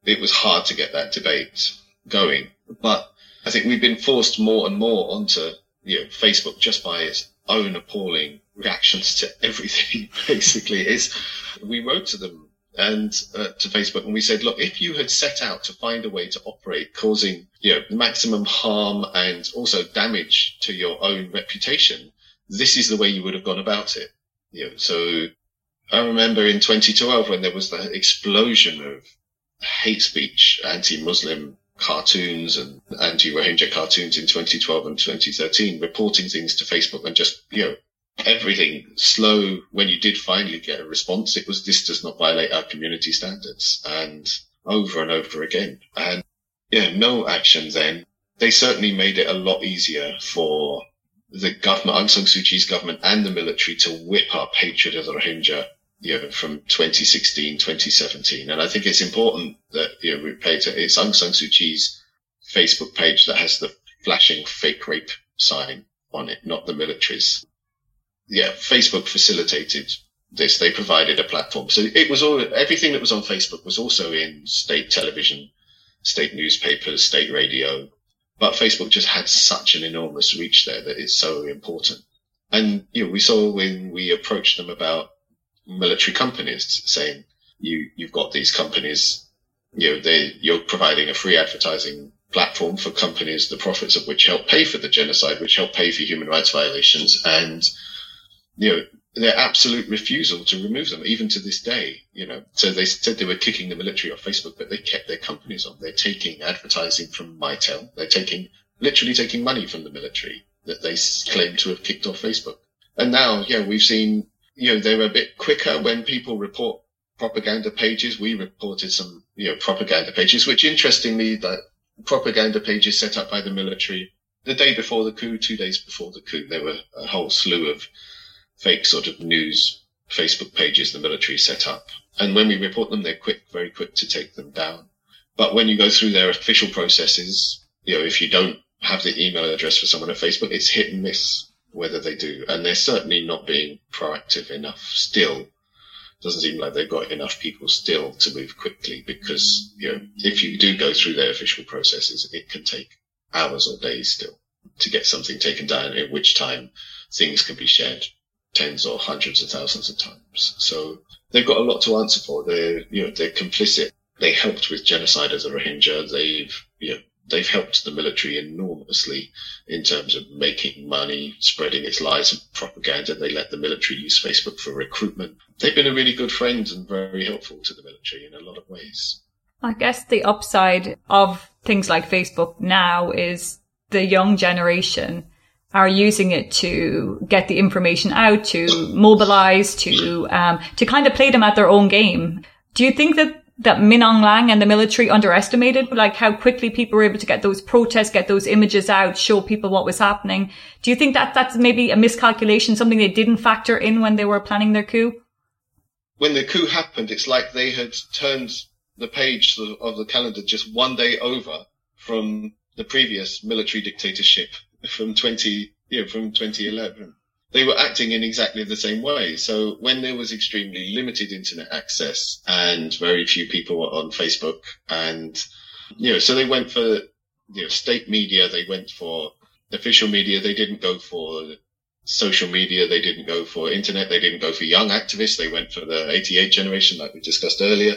It was hard to get that debate going, but I think we've been forced more and more onto you know Facebook just by its own appalling reactions to everything. Basically, is we wrote to them and uh, to Facebook, and we said, look, if you had set out to find a way to operate, causing you know maximum harm and also damage to your own reputation, this is the way you would have gone about it. You know, so I remember in 2012 when there was the explosion of hate speech, anti-Muslim cartoons and anti-Rohingya cartoons in 2012 and 2013, reporting things to Facebook and just, you know, everything slow when you did finally get a response. It was this does not violate our community standards and over and over again. And yeah, no action then. They certainly made it a lot easier for the government, Aung San Suu Kyi's government and the military to whip up hatred of the Rohingya, you know, from 2016, 2017. And I think it's important that, you know, we pay to, it's Aung San Suu Kyi's Facebook page that has the flashing fake rape sign on it, not the military's yeah, Facebook facilitated this. They provided a platform. So it was all, everything that was on Facebook was also in state television, state newspapers, state radio. But Facebook just had such an enormous reach there that it's so important. And, you know, we saw when we approached them about military companies saying, you, you've got these companies, you know, they, you're providing a free advertising platform for companies, the profits of which help pay for the genocide, which help pay for human rights violations. And you know, their absolute refusal to remove them, even to this day, you know. So they said they were kicking the military off Facebook, but they kept their companies on. They're taking advertising from Mytel. They're taking, literally taking money from the military that they claim to have kicked off Facebook. And now, yeah, we've seen, you know, they're a bit quicker when people report propaganda pages. We reported some, you know, propaganda pages, which interestingly, that propaganda pages set up by the military the day before the coup, two days before the coup, there were a whole slew of fake sort of news Facebook pages the military set up. And when we report them, they're quick, very quick to take them down. But when you go through their official processes, you know, if you don't have the email address for someone at Facebook, it's hit and miss whether they do. And they're certainly not being proactive enough still. Doesn't seem like they've got enough people still to move quickly because, you know, if you do go through their official processes, it can take hours or days still to get something taken down, in which time things can be shared tens or hundreds of thousands of times. So they've got a lot to answer for. They're, you know, they're complicit. They helped with genocide of the Rohingya. They've, you know, they've helped the military enormously in terms of making money, spreading its lies and propaganda. They let the military use Facebook for recruitment. They've been a really good friend and very helpful to the military in a lot of ways. I guess the upside of things like Facebook now is the young generation are using it to get the information out, to mobilize, to um, to kind of play them at their own game. Do you think that that Min Aung Hlaing and the military underestimated like how quickly people were able to get those protests, get those images out, show people what was happening? Do you think that that's maybe a miscalculation, something they didn't factor in when they were planning their coup? When the coup happened, it's like they had turned the page of the calendar just one day over from the previous military dictatorship from 20, you know, from 2011. They were acting in exactly the same way. So when there was extremely limited internet access and very few people were on Facebook and, you know, so they went for, you know, state media, they went for official media, they didn't go for social media, they didn't go for internet, they didn't go for young activists, they went for the 88 generation like we discussed earlier.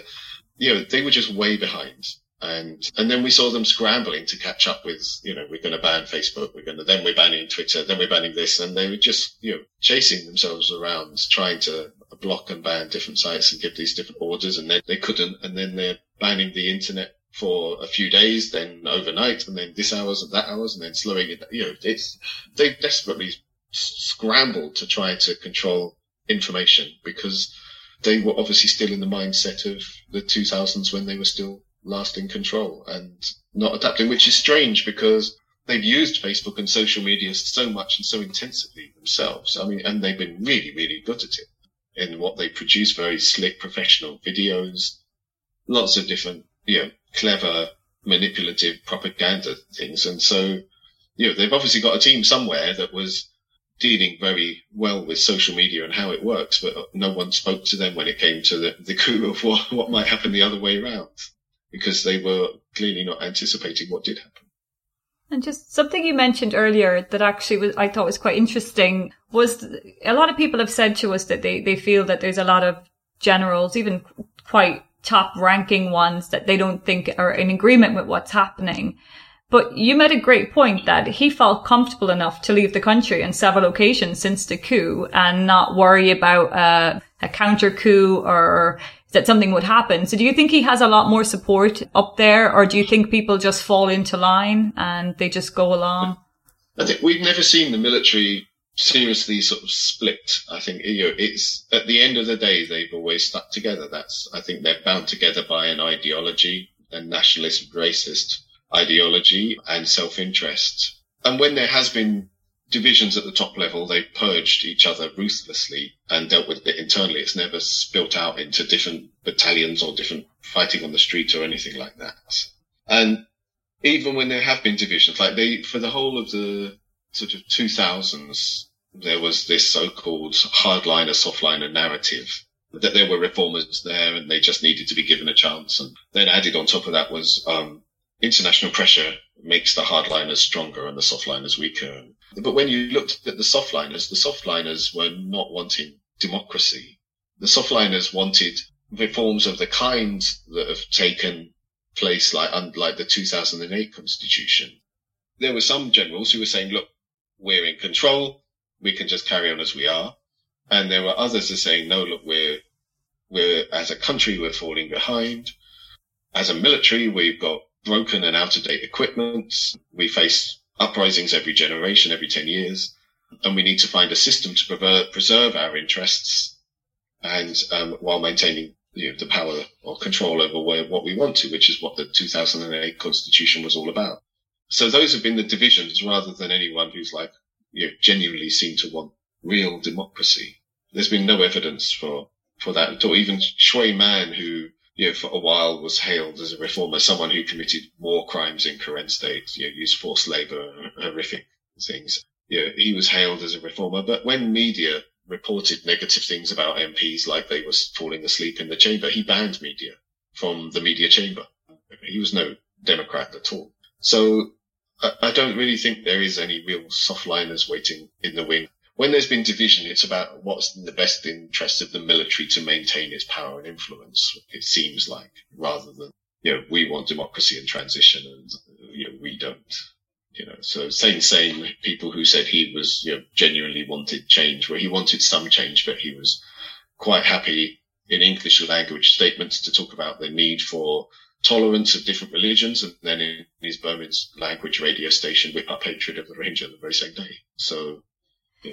You know, they were just way behind. And, and then we saw them scrambling to catch up with, you know, we're going to ban Facebook. We're going to, then we're banning Twitter. Then we're banning this. And they were just, you know, chasing themselves around trying to block and ban different sites and give these different orders. And then they couldn't. And then they're banning the internet for a few days, then overnight, and then this hours and that hours, and then slowing it. You know, it's, they desperately scrambled to try to control information because they were obviously still in the mindset of the 2000s when they were still lasting control and not adapting, which is strange because they've used Facebook and social media so much and so intensively themselves. I mean, and they've been really, really good at it in what they produce, very slick professional videos. lots of different, you know, clever, manipulative propaganda things. And so, you know, they've obviously got a team somewhere that was dealing very well with social media and how it works, but no one spoke to them when it came to the, the coup of what, what might happen the other way around because they were clearly not anticipating what did happen. And just something you mentioned earlier that actually was, I thought was quite interesting was a lot of people have said to us that they, they feel that there's a lot of generals, even quite top ranking ones that they don't think are in agreement with what's happening. But you made a great point that he felt comfortable enough to leave the country on several occasions since the coup and not worry about uh, a counter coup or that something would happen. So do you think he has a lot more support up there or do you think people just fall into line and they just go along? I think we've never seen the military seriously sort of split. I think you know, it's at the end of the day they've always stuck together. That's I think they're bound together by an ideology, a nationalist, racist ideology, and self-interest. And when there has been divisions at the top level, they purged each other ruthlessly and dealt with it internally. It's never spilt out into different battalions or different fighting on the street or anything like that. And even when there have been divisions, like they, for the whole of the sort of 2000s, there was this so-called hardliner, softliner narrative that there were reformers there and they just needed to be given a chance. And then added on top of that was, um, international pressure makes the hardliners stronger and the softliners weaker. But when you looked at the softliners, the softliners were not wanting democracy. The softliners wanted reforms of the kind that have taken place like, unlike the 2008 constitution. There were some generals who were saying, look, we're in control. We can just carry on as we are. And there were others that are saying, no, look, we're, we're, as a country, we're falling behind. As a military, we've got broken and out of date equipment. We face uprisings every generation, every 10 years. And we need to find a system to preserve our interests and um, while maintaining you know, the power or control over where, what we want to, which is what the 2008 constitution was all about. So those have been the divisions rather than anyone who's like, you know, genuinely seemed to want real democracy. There's been no evidence for, for that at all. Even Shwe Mann, who you know, for a while was hailed as a reformer, someone who committed war crimes in Karen state, you know, used forced labor, horrific things. You know, he was hailed as a reformer, but when media reported negative things about MPs like they were falling asleep in the chamber, he banned media from the media chamber. He was no Democrat at all. So I, I don't really think there is any real softliners waiting in the wing when there's been division, it's about what's in the best interest of the military to maintain its power and influence. It seems like rather than, you know, we want democracy and transition and, you know, we don't, you know, so same, same people who said he was, you know, genuinely wanted change where he wanted some change, but he was quite happy in English language statements to talk about the need for tolerance of different religions, and then in his Burmese language radio station, whip up hatred of the Rohingya the very same day. So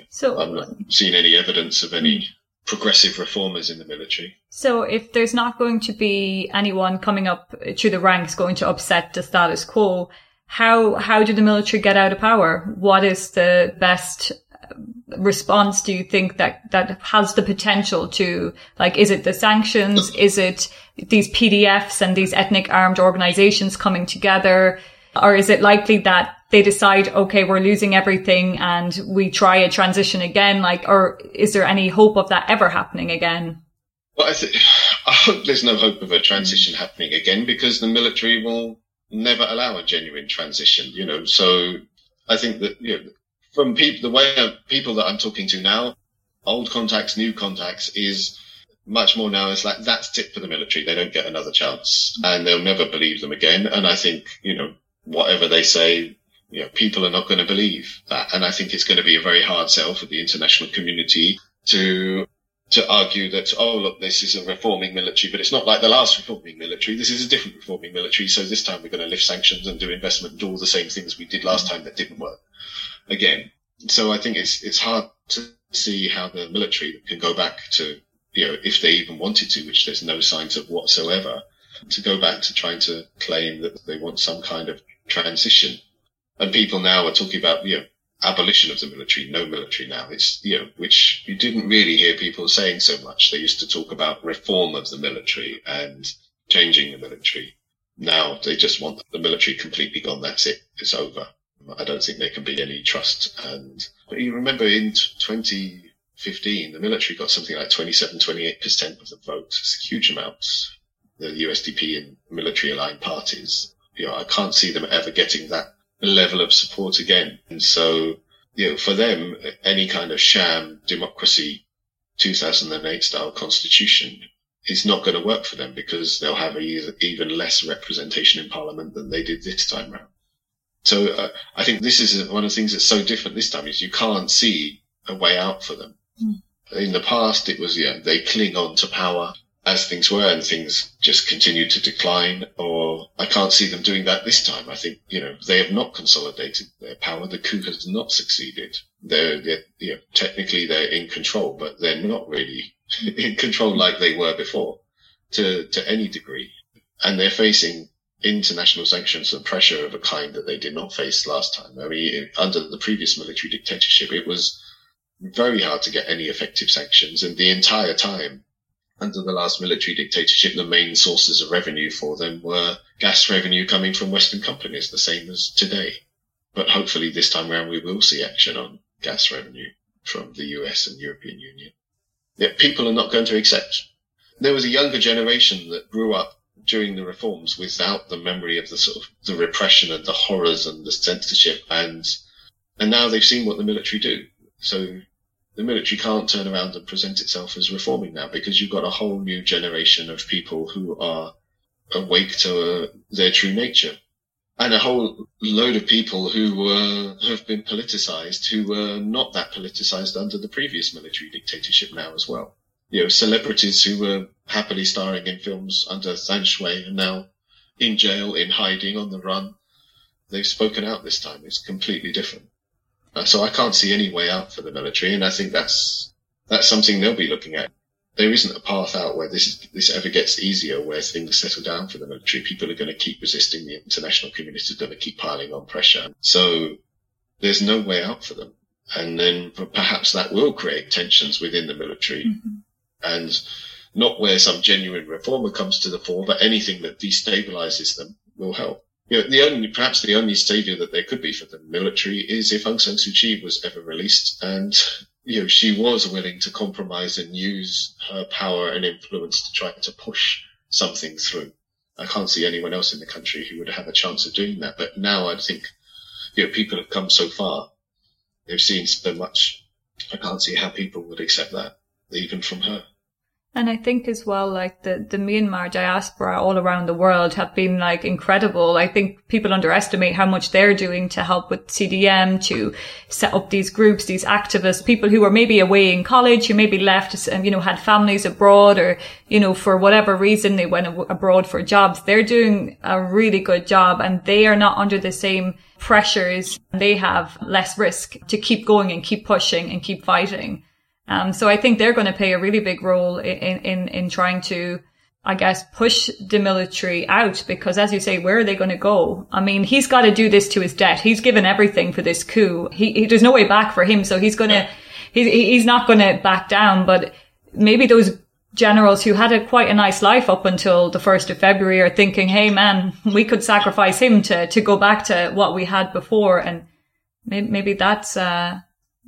so I've not seen any evidence of any progressive reformers in the military. So if there's not going to be anyone coming up through the ranks going to upset the status quo, how how do the military get out of power? What is the best uh, response do you think that that has the potential to like is it the sanctions is it these pdfs and these ethnic armed organizations coming together or is it likely that they decide, okay, we're losing everything and we try a transition again? Like, or is there any hope of that ever happening again? Well, I, th- I hope there's no hope of a transition happening again because the military will never allow a genuine transition, you know. So I think that, you know, from people, the way of people that I'm talking to now, old contacts, new contacts is much more now It's like, that's it for the military. They don't get another chance and they'll never believe them again. And I think, you know, whatever they say, you know, people are not going to believe that. And I think it's going to be a very hard sell for the international community to to argue that, oh, look, this is a reforming military, but it's not like the last reforming military. This is a different reforming military. So this time we're going to lift sanctions and do investment and do all the same things we did last time that didn't work again. So I think it's, it's hard to see how the military can go back to, you know, if they even wanted to, which there's no signs of whatsoever, to go back to trying to claim that they want some kind of transition and people now are talking about, you know, abolition of the military, no military now. It's, you know, which you didn't really hear people saying so much. They used to talk about reform of the military and changing the military. Now they just want the military completely gone. That's it. It's over. I don't think there can be any trust. And you remember in 2015, the military got something like 27, 28% of the votes. It's huge amounts. The USDP and military aligned parties. You know, I can't see them ever getting that level of support again. And so, you know, for them, any kind of sham democracy, 2008 style constitution is not going to work for them because they'll have even less representation in parliament than they did this time round. So uh, I think this is one of the things that's so different this time is you can't see a way out for them. Mm. In the past, it was, yeah, they cling on to power as things were and things just continue to decline or I can't see them doing that this time. I think, you know, they have not consolidated their power. The coup has not succeeded. They're, they're you know, technically they're in control, but they're not really in control like they were before to, to any degree. And they're facing international sanctions and pressure of a kind that they did not face last time. I mean, under the previous military dictatorship, it was very hard to get any effective sanctions. And the entire time under the last military dictatorship, the main sources of revenue for them were gas revenue coming from Western companies, the same as today. But hopefully this time around, we will see action on gas revenue from the US and European Union. Yet people are not going to accept. There was a younger generation that grew up during the reforms without the memory of the sort of the repression and the horrors and the censorship and and now they've seen what the military do. So the military can't turn around and present itself as reforming now because you've got a whole new generation of people who are awake to uh, their true nature and a whole load of people who uh, have been politicized who were not that politicized under the previous military dictatorship now as well. You know, celebrities who were happily starring in films under Than Shwe are now in jail, in hiding, on the run. They've spoken out this time. It's completely different. Uh, so I can't see any way out for the military, and I think that's that's something they'll be looking at. There isn't a path out where this this ever gets easier, where things settle down for the military. People are going to keep resisting. The international community is going to keep piling on pressure. So there's no way out for them, and then perhaps that will create tensions within the military, mm-hmm. and not where some genuine reformer comes to the fore, but anything that destabilizes them will help you know, the only, perhaps the only savior that there could be for the military is if Aung San Suu Kyi was ever released and, you know, she was willing to compromise and use her power and influence to try to push something through. I can't see anyone else in the country who would have a chance of doing that. But now I think, you know, people have come so far. They've seen so much. I can't see how people would accept that, even from her. And I think as well, like the, the Myanmar diaspora all around the world have been like incredible. I think people underestimate how much they're doing to help with CDM, to set up these groups, these activists, people who were maybe away in college, who maybe left and, you know, had families abroad or, you know, for whatever reason they went abroad for jobs. They're doing a really good job and they are not under the same pressures. They have less risk to keep going and keep pushing and keep fighting. Um, so I think they're going to play a really big role in, in, in trying to, I guess, push the military out because as you say, where are they going to go? I mean, he's got to do this to his debt. He's given everything for this coup. He, he there's no way back for him. So he's going to, he, he's not going to back down, but maybe those generals who had a quite a nice life up until the 1st of February are thinking, Hey man, we could sacrifice him to, to go back to what we had before. And maybe, maybe that's, uh,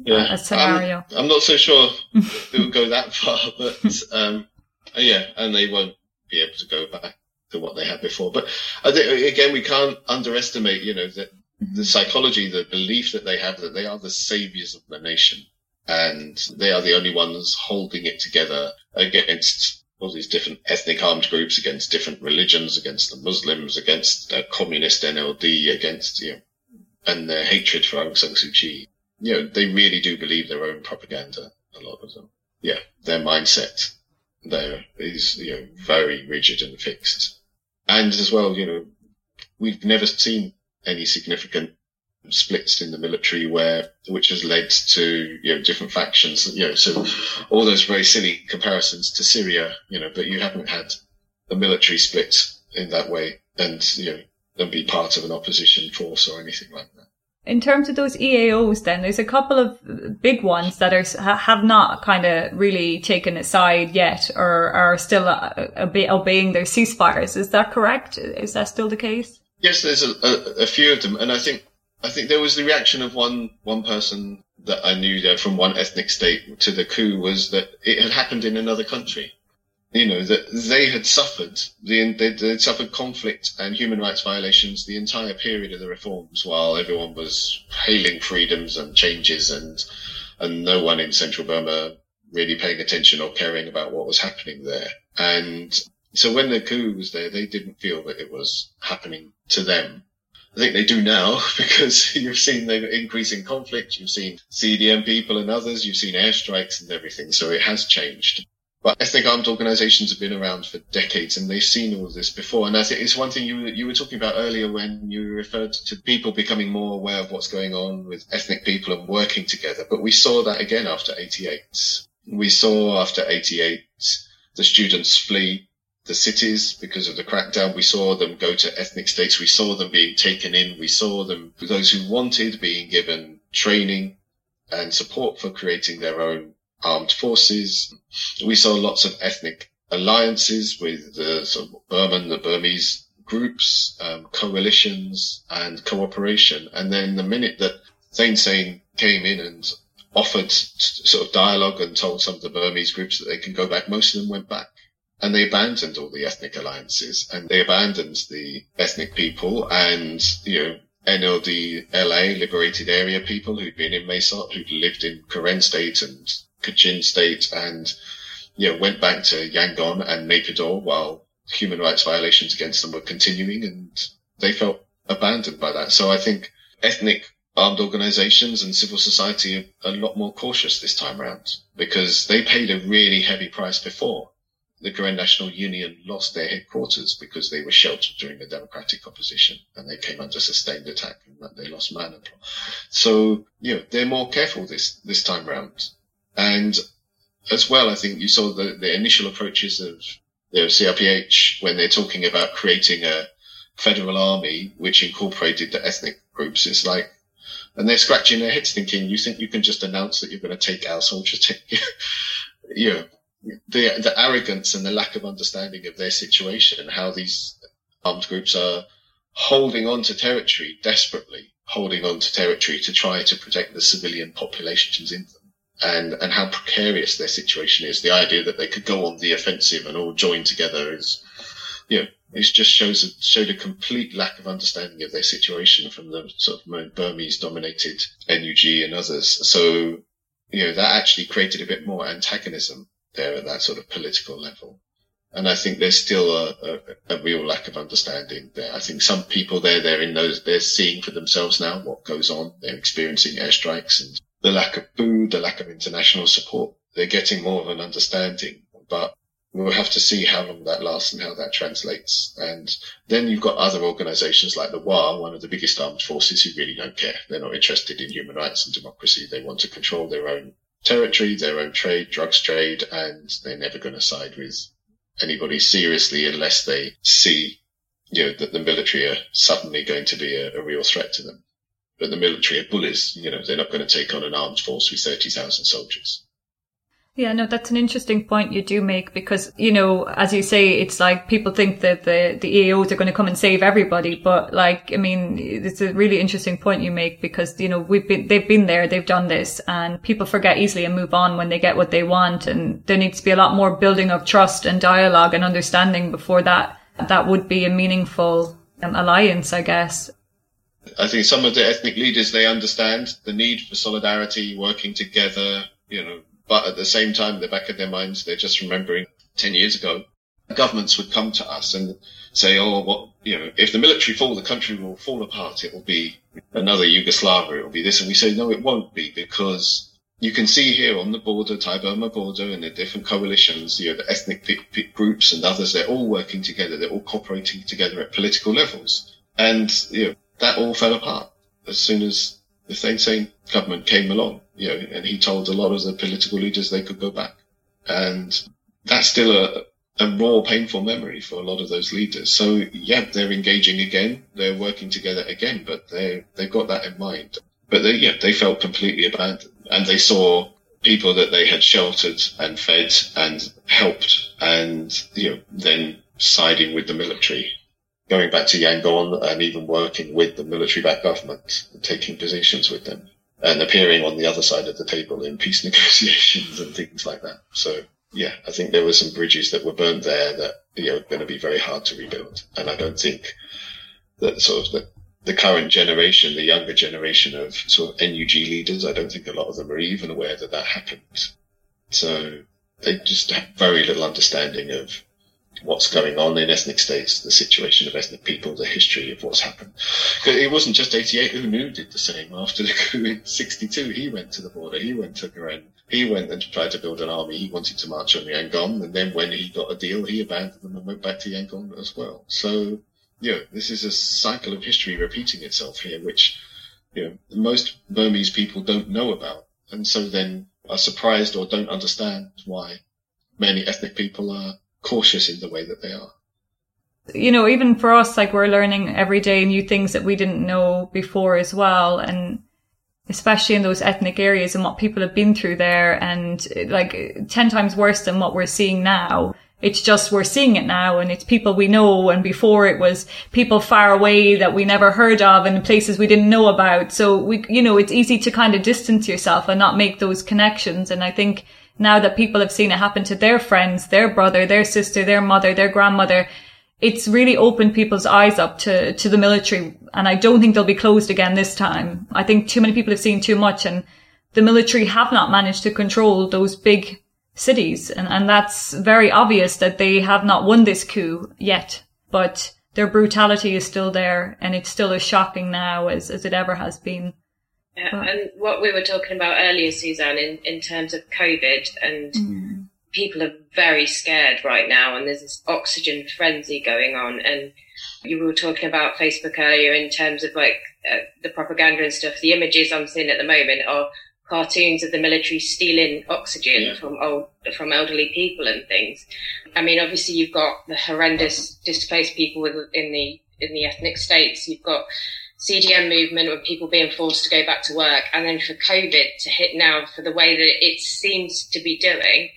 yeah, a scenario. I'm, I'm not so sure it will go that far, but um, yeah, and they won't be able to go back to what they had before. But I think again, we can't underestimate, you know, that the mm-hmm. psychology, the belief that they have that they are the saviors of the nation and they are the only ones holding it together against all these different ethnic armed groups, against different religions, against the Muslims, against the communist NLD, against, you know, and their hatred for Aung San Suu Kyi you know, they really do believe their own propaganda, a lot of them. Yeah, their mindset there is, you know, very rigid and fixed. And as well, you know, we've never seen any significant splits in the military where, which has led to, you know, different factions, you know, so all those very silly comparisons to Syria, you know, but you haven't had a military split in that way and, you know, and be part of an opposition force or anything like that. In terms of those EAOs, then there's a couple of big ones that are have not kind of really taken a side yet, or are still uh, obeying their ceasefires. Is that correct? Is that still the case? Yes, there's a, a, a few of them, and I think I think there was the reaction of one one person that I knew there from one ethnic state to the coup was that it had happened in another country you know, that they had suffered, the, they'd, they'd, suffered conflict and human rights violations the entire period of the reforms while everyone was hailing freedoms and changes and, and no one in central Burma really paying attention or caring about what was happening there. And so when the coup was there, they didn't feel that it was happening to them. I think they do now because you've seen the increasing conflict. You've seen CDM people and others. You've seen airstrikes and everything. So it has changed. But ethnic armed organizations have been around for decades and they've seen all this before. And I think it's one thing you, you were talking about earlier when you referred to people becoming more aware of what's going on with ethnic people and working together. But we saw that again after 88. We saw after 88 the students flee the cities because of the crackdown. We saw them go to ethnic states. We saw them being taken in. We saw them, those who wanted being given training and support for creating their own armed forces. We saw lots of ethnic alliances with the sort of Burman, the Burmese groups, um, coalitions and cooperation. And then the minute that Thein Sein came in and offered sort of dialogue and told some of the Burmese groups that they can go back, most of them went back. And they abandoned all the ethnic alliances and they abandoned the ethnic people and, you know, NLD LA, liberated area people who'd been in Mae Sot, who'd lived in Karen state and Kachin state and you know, went back to Yangon and Naypyidaw while human rights violations against them were continuing and they felt abandoned by that. So I think ethnic armed organizations and civil society are a lot more cautious this time around because they paid a really heavy price before. The Karen National Union lost their headquarters because they were sheltered during the democratic opposition and they came under sustained attack and they lost manpower. So, you know, they're more careful this, this time round. And as well, I think you saw the, the initial approaches of know, CRPH when they're talking about creating a federal army which incorporated the ethnic groups. It's like, and they're scratching their heads thinking, you think you can just announce that you're going to take our soldiers? you know, the, the arrogance and the lack of understanding of their situation how these armed groups are holding on to territory desperately, holding on to territory to try to protect the civilian populations in and, and how precarious their situation is. The idea that they could go on the offensive and all join together is, you know, it just shows showed a complete lack of understanding of their situation from the sort of Burmese dominated NUG and others. So, you know, that actually created a bit more antagonism there at that sort of political level. And I think there's still a, a, a, real lack of understanding there. I think some people there, they're in those, they're seeing for themselves now what goes on. They're experiencing airstrikes and the lack of food, the lack of international support. They're getting more of an understanding, but we'll have to see how long that lasts and how that translates. And then you've got other organizations like the WA, one of the biggest armed forces who really don't care. They're not interested in human rights and democracy. They want to control their own territory, their own trade, drugs trade, and they're never going to side with anybody seriously unless they see, you know, that the military are suddenly going to be a, a real threat to them. But the military are bullies. You know, they're not going to take on an armed force with 30,000 soldiers. Yeah, no, that's an interesting point you do make because, you know, as you say, it's like people think that the, the EAOs are going to come and save everybody. But like, I mean, it's a really interesting point you make because, you know, we've been, they've been there, they've done this and people forget easily and move on when they get what they want. And there needs to be a lot more building of trust and dialogue and understanding before that, that would be a meaningful um, alliance, I guess. I think some of the ethnic leaders, they understand the need for solidarity, working together, you know, but at the same time, in the back of their minds, they're just remembering 10 years ago, governments would come to us and say, oh, what, you know, if the military fall, the country will fall apart. It will be another Yugoslavia. It will be this. And we say, no, it won't be because you can see here on the border, Thai Burma border and the different coalitions, you know, the ethnic groups and others, they're all working together. They're all cooperating together at political levels. And, you know, that all fell apart as soon as the Thein Sein government came along, you know, and he told a lot of the political leaders they could go back. And that's still a, a raw, painful memory for a lot of those leaders. So yeah, they're engaging again, they're working together again, but they they've got that in mind. But they yeah, they felt completely abandoned, and they saw people that they had sheltered and fed and helped, and you know then siding with the military, going back to Yangon and even working with the military-backed government, taking positions with them, and appearing on the other side of the table in peace negotiations and things like that. So yeah, I think there were some bridges that were burnt there that you know are going to be very hard to rebuild, and I don't think that sort of the, the current generation, the younger generation of sort of NUG leaders, I don't think a lot of them are even aware that that happened. So they just have very little understanding of what's going on in ethnic states, the situation of ethnic people, the history of what's happened. It wasn't just 88. U Nu did the same after the coup in 62. He went to the border. He went to Karen. He went and tried to build an army. He wanted to march on Yangon. And then when he got a deal, he abandoned them and went back to Yangon as well. So, you know, this is a cycle of history repeating itself here, which, you know, most Burmese people don't know about. And so then are surprised or don't understand why many ethnic people are cautious in the way that they are. You know, even for us, like we're learning every day new things that we didn't know before as well. And especially in those ethnic areas and what people have been through there and like 10 times worse than what we're seeing now. It's just we're seeing it now and it's people we know and before it was people far away that we never heard of and places we didn't know about. So we, you know, it's easy to kind of distance yourself and not make those connections. And I think now that people have seen it happen to their friends, their brother, their sister, their mother, their grandmother, it's really opened people's eyes up to, to the military. And I don't think they'll be closed again this time. I think too many people have seen too much and the military have not managed to control those big cities. And, and that's very obvious that they have not won this coup yet, but their brutality is still there and it's still as shocking now as, as it ever has been. Yeah, and what we were talking about earlier, Suzanne, in, in terms of COVID, and mm. people are very scared right now, and there's this oxygen frenzy going on. And you were talking about Facebook earlier in terms of like uh, the propaganda and stuff. The images I'm seeing at the moment are cartoons of the military stealing oxygen yeah. from old from elderly people and things. I mean, obviously you've got the horrendous displaced people in the in the ethnic states. You've got CDM movement with people being forced to go back to work, and then for COVID to hit now for the way that it seems to be doing,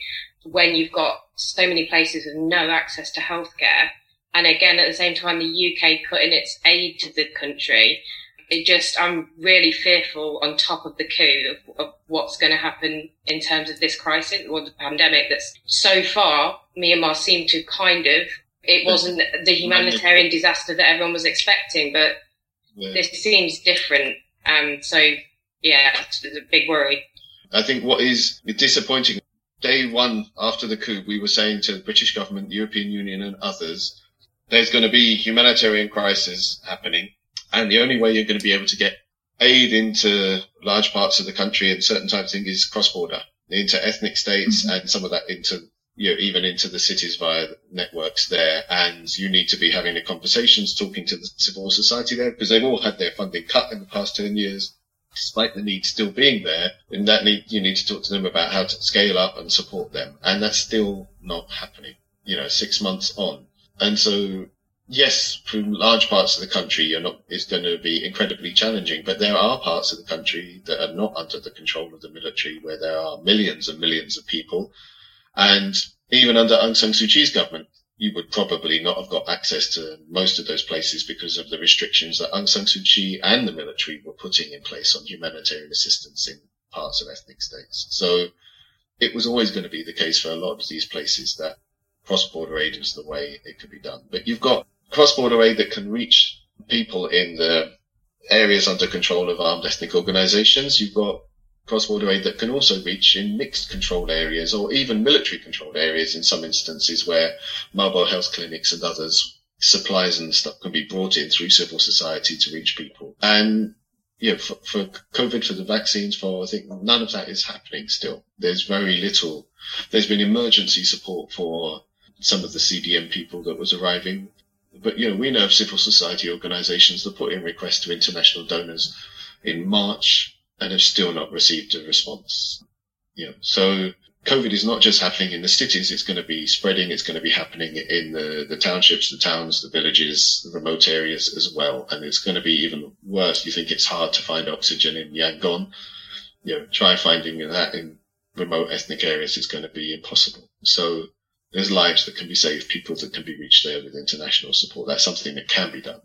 when you've got so many places with no access to healthcare, and again at the same time the UK cutting its aid to the country, it just I'm really fearful on top of the coup of, of what's going to happen in terms of this crisis or the pandemic. That's so far Myanmar seemed to kind of it wasn't the humanitarian disaster that everyone was expecting, but yeah. this seems different. Um, so yeah, it's a big worry. I think what is disappointing, day one after the coup, we were saying to the British government, the European Union and others, there's going to be humanitarian crisis happening. And the only way you're going to be able to get aid into large parts of the country and certain types of things is cross border into ethnic states mm-hmm. and some of that into you know, even into the cities via networks there. And you need to be having the conversations, talking to the civil society there, because they've all had their funding cut in the past 10 years, despite the need still being there. And that need, you need to talk to them about how to scale up and support them. And that's still not happening, you know, six months on. And so, yes, from large parts of the country, you're not, it's going to be incredibly challenging, but there are parts of the country that are not under the control of the military where there are millions and millions of people and even under Aung San Suu Kyi's government, you would probably not have got access to most of those places because of the restrictions that Aung San Suu Kyi and the military were putting in place on humanitarian assistance in parts of ethnic states. So it was always going to be the case for a lot of these places that cross-border aid is the way it could be done. But you've got cross-border aid that can reach people in the areas under control of armed ethnic organizations. You've got cross-border aid that can also reach in mixed controlled areas or even military controlled areas in some instances where mobile health clinics and others supplies and stuff can be brought in through civil society to reach people. And yeah, for, for COVID, for the vaccines, for I think none of that is happening still. There's very little. There's been emergency support for some of the CDM people that was arriving. But, you know, we know of civil society organizations that put in requests to international donors in March and have still not received a response. Know, so COVID is not just happening in the cities, it's going to be spreading, it's going to be happening in the, the townships, the towns, the villages, the remote areas as well. And it's going to be even worse. You think it's hard to find oxygen in Yangon. You know, try finding that in remote ethnic areas is going to be impossible. So there's lives that can be saved, people that can be reached there with international support. That's something that can be done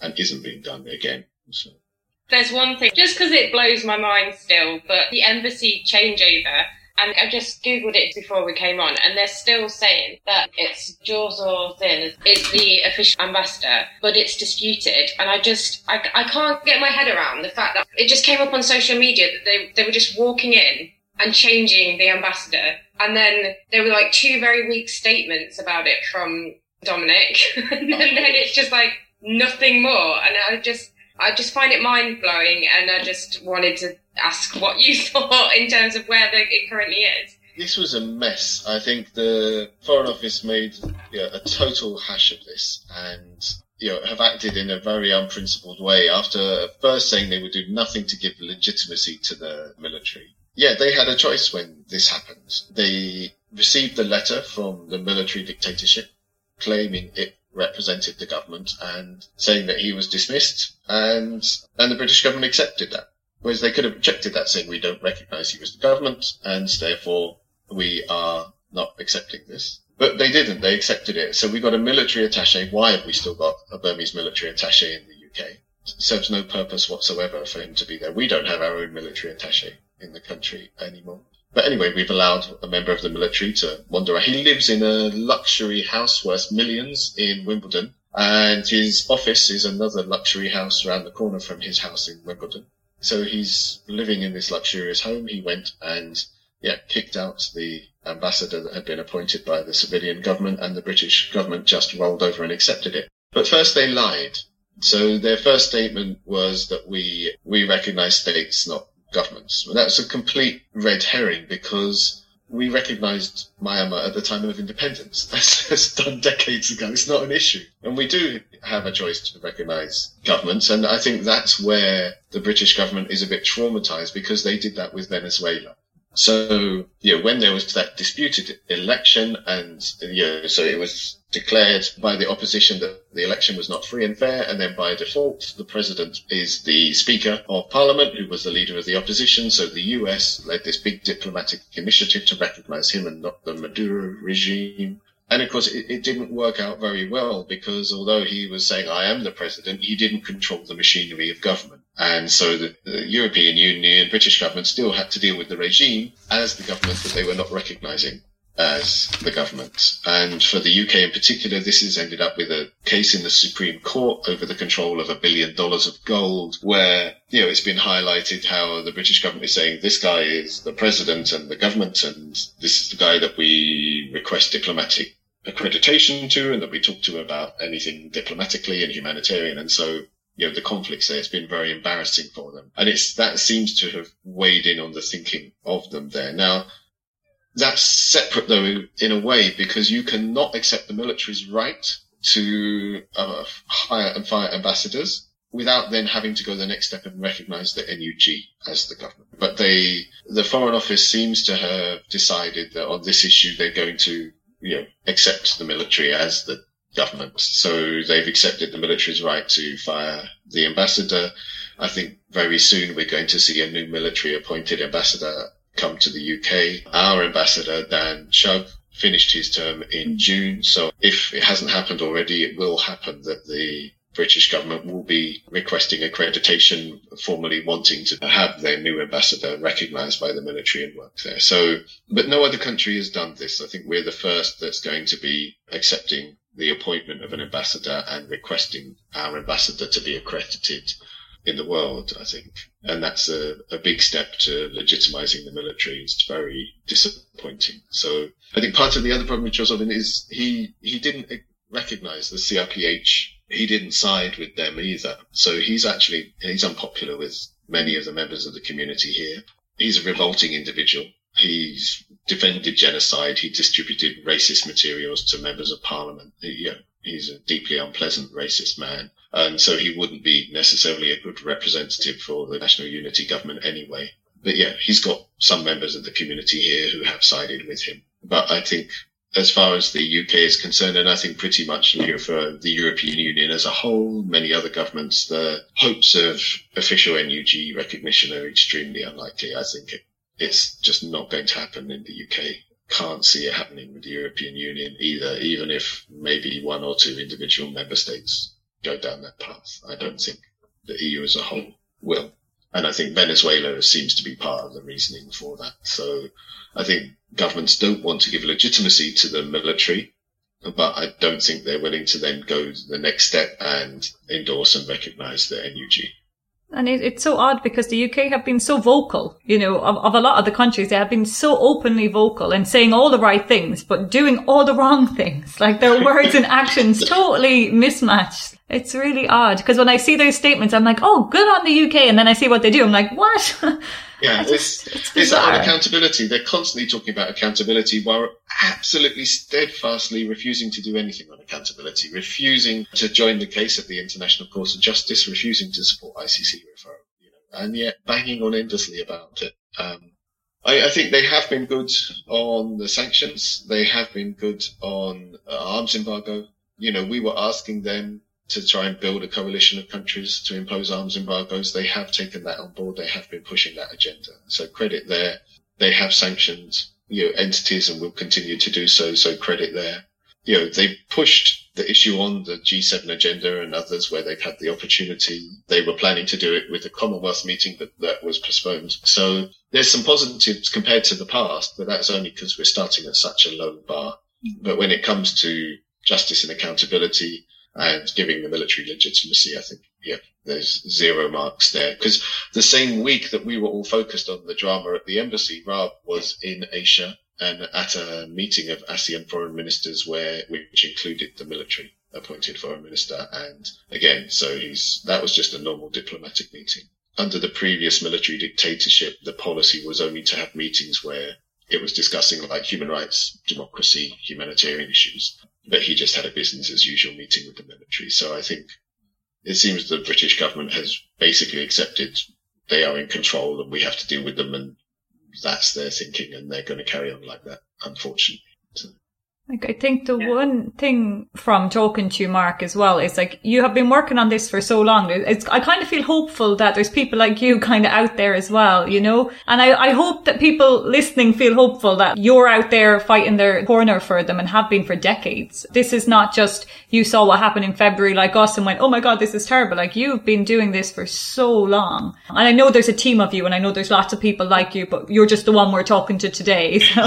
and isn't being done again. So. There's one thing, just because it blows my mind still, but the embassy changeover, and I just googled it before we came on, and they're still saying that it's Josor Thin is the official ambassador, but it's disputed. And I just, I, I can't get my head around the fact that it just came up on social media that they, they were just walking in and changing the ambassador. And then there were like two very weak statements about it from Dominic. and then it's just like nothing more. And I just, I just find it mind blowing, and I just wanted to ask what you thought in terms of where the, it currently is. This was a mess. I think the Foreign Office made you know, a total hash of this, and you know, have acted in a very unprincipled way after first saying they would do nothing to give legitimacy to the military. Yeah, they had a choice when this happened. They received a letter from the military dictatorship claiming it represented the government and saying that he was dismissed and and the British government accepted that. Whereas they could have rejected that saying we don't recognise he was the government and therefore we are not accepting this. But they didn't, they accepted it. So we got a military attache. Why have we still got a Burmese military attache in the UK? It serves no purpose whatsoever for him to be there. We don't have our own military attache in the country anymore. But anyway, we've allowed a member of the military to wander. He lives in a luxury house worth millions in Wimbledon, and his office is another luxury house around the corner from his house in Wimbledon. So he's living in this luxurious home. He went and yeah, kicked out the ambassador that had been appointed by the civilian government, and the British government just rolled over and accepted it. But first they lied. So their first statement was that we we recognise states, not governments. Well, that's a complete red herring because we recognized Myanmar at the time of independence. That's, that's, done decades ago. It's not an issue. And we do have a choice to recognize governments. And I think that's where the British government is a bit traumatized because they did that with Venezuela. So, yeah, when there was that disputed election and, yeah, so it was declared by the opposition that the election was not free and fair, and then by default, the president is the Speaker of Parliament, who was the leader of the opposition. So the US led this big diplomatic initiative to recognize him and not the Maduro regime. And of course, it, it, didn't work out very well because although he was saying, I am the president, he didn't control the machinery of government. And so the, the European Union, British government still had to deal with the regime as the government that they were not recognizing as the government. And for the UK in particular, this has ended up with a case in the Supreme Court over the control of a billion dollars of gold, where, you know, it's been highlighted how the British government is saying this guy is the president and the government, and this is the guy that we request diplomatic accreditation to and that we talk to about anything diplomatically and humanitarian. And so you know, the conflicts there, it's been very embarrassing for them. And it's, that seems to have weighed in on the thinking of them there. Now, that's separate though in a way because you cannot accept the military's right to uh, hire and fire ambassadors without then having to go the next step and recognize the NUG as the government. But they, the Foreign Office seems to have decided that on this issue they're going to, you know, accept the military as the government. So they've accepted the military's right to fire the ambassador. I think very soon we're going to see a new military appointed ambassador come to the UK. Our ambassador, Dan Chugg, finished his term in mm. June. So if it hasn't happened already, it will happen that the British government will be requesting accreditation, formally wanting to have their new ambassador recognized by the military and work there. So, but no other country has done this. I think we're the first that's going to be accepting the appointment of an ambassador and requesting our ambassador to be accredited in the world, I think. And that's a, a big step to legitimizing the military. It's very disappointing. So I think part of the other problem with Joseph is he, he didn't recognize the CRPH. He didn't side with them either. So he's actually, he's unpopular with many of the members of the community here. He's a revolting individual. He's defended genocide. He distributed racist materials to members of parliament. He, you know, he's a deeply unpleasant racist man. And so he wouldn't be necessarily a good representative for the National Unity government anyway. but yeah, he's got some members of the community here who have sided with him. But I think as far as the UK is concerned, and I think pretty much for the European Union as a whole, many other governments, the hopes of official NUG recognition are extremely unlikely. I think it, it's just not going to happen in the UK. Can't see it happening with the European Union either, even if maybe one or two individual member states go down that path. I don't think the EU as a whole will. And I think Venezuela seems to be part of the reasoning for that. So I think governments don't want to give legitimacy to the military, but I don't think they're willing to then go the next step and endorse and recognize the NUG. And it, it's so odd because the UK have been so vocal, you know, of, of a lot of the countries. They have been so openly vocal and saying all the right things, but doing all the wrong things. Like their words and actions totally mismatched. It's really odd because when I see those statements, I'm like, oh, good on the UK. And then I see what they do. I'm like, what? Yeah, just, it's, it's, that accountability. They're constantly talking about accountability while absolutely steadfastly refusing to do anything on accountability, refusing to join the case at the International Court of Justice, refusing to support ICC referral, you know, and yet banging on endlessly about it. Um, I, I, think they have been good on the sanctions. They have been good on uh, arms embargo. You know, we were asking them to try and build a coalition of countries to impose arms embargoes. They have taken that on board. They have been pushing that agenda. So credit there. They have sanctioned you know, entities and will continue to do so. So credit there. You know, they pushed the issue on the G7 agenda and others where they've had the opportunity. They were planning to do it with the Commonwealth meeting, but that was postponed. So there's some positives compared to the past, but that's only because we're starting at such a low bar. Mm-hmm. But when it comes to justice and accountability, and giving the military legitimacy, I think, yeah, there's zero marks there. Because the same week that we were all focused on the drama at the embassy, Raab was in Asia and at a meeting of ASEAN foreign ministers where, which included the military appointed foreign minister. And again, so he's, that was just a normal diplomatic meeting. Under the previous military dictatorship, the policy was only to have meetings where it was discussing like human rights, democracy, humanitarian issues but he just had a business as usual meeting with the military. So I think it seems the British government has basically accepted they are in control and we have to deal with them and that's their thinking and they're going to carry on like that, unfortunately. Like, I think the yeah. one thing from talking to you, Mark, as well, is like, you have been working on this for so long. It's, I kind of feel hopeful that there's people like you kind of out there as well, you know? And I, I hope that people listening feel hopeful that you're out there fighting their corner for them and have been for decades. This is not just you saw what happened in February like us and went, Oh my God, this is terrible. Like you've been doing this for so long. And I know there's a team of you and I know there's lots of people like you, but you're just the one we're talking to today. So,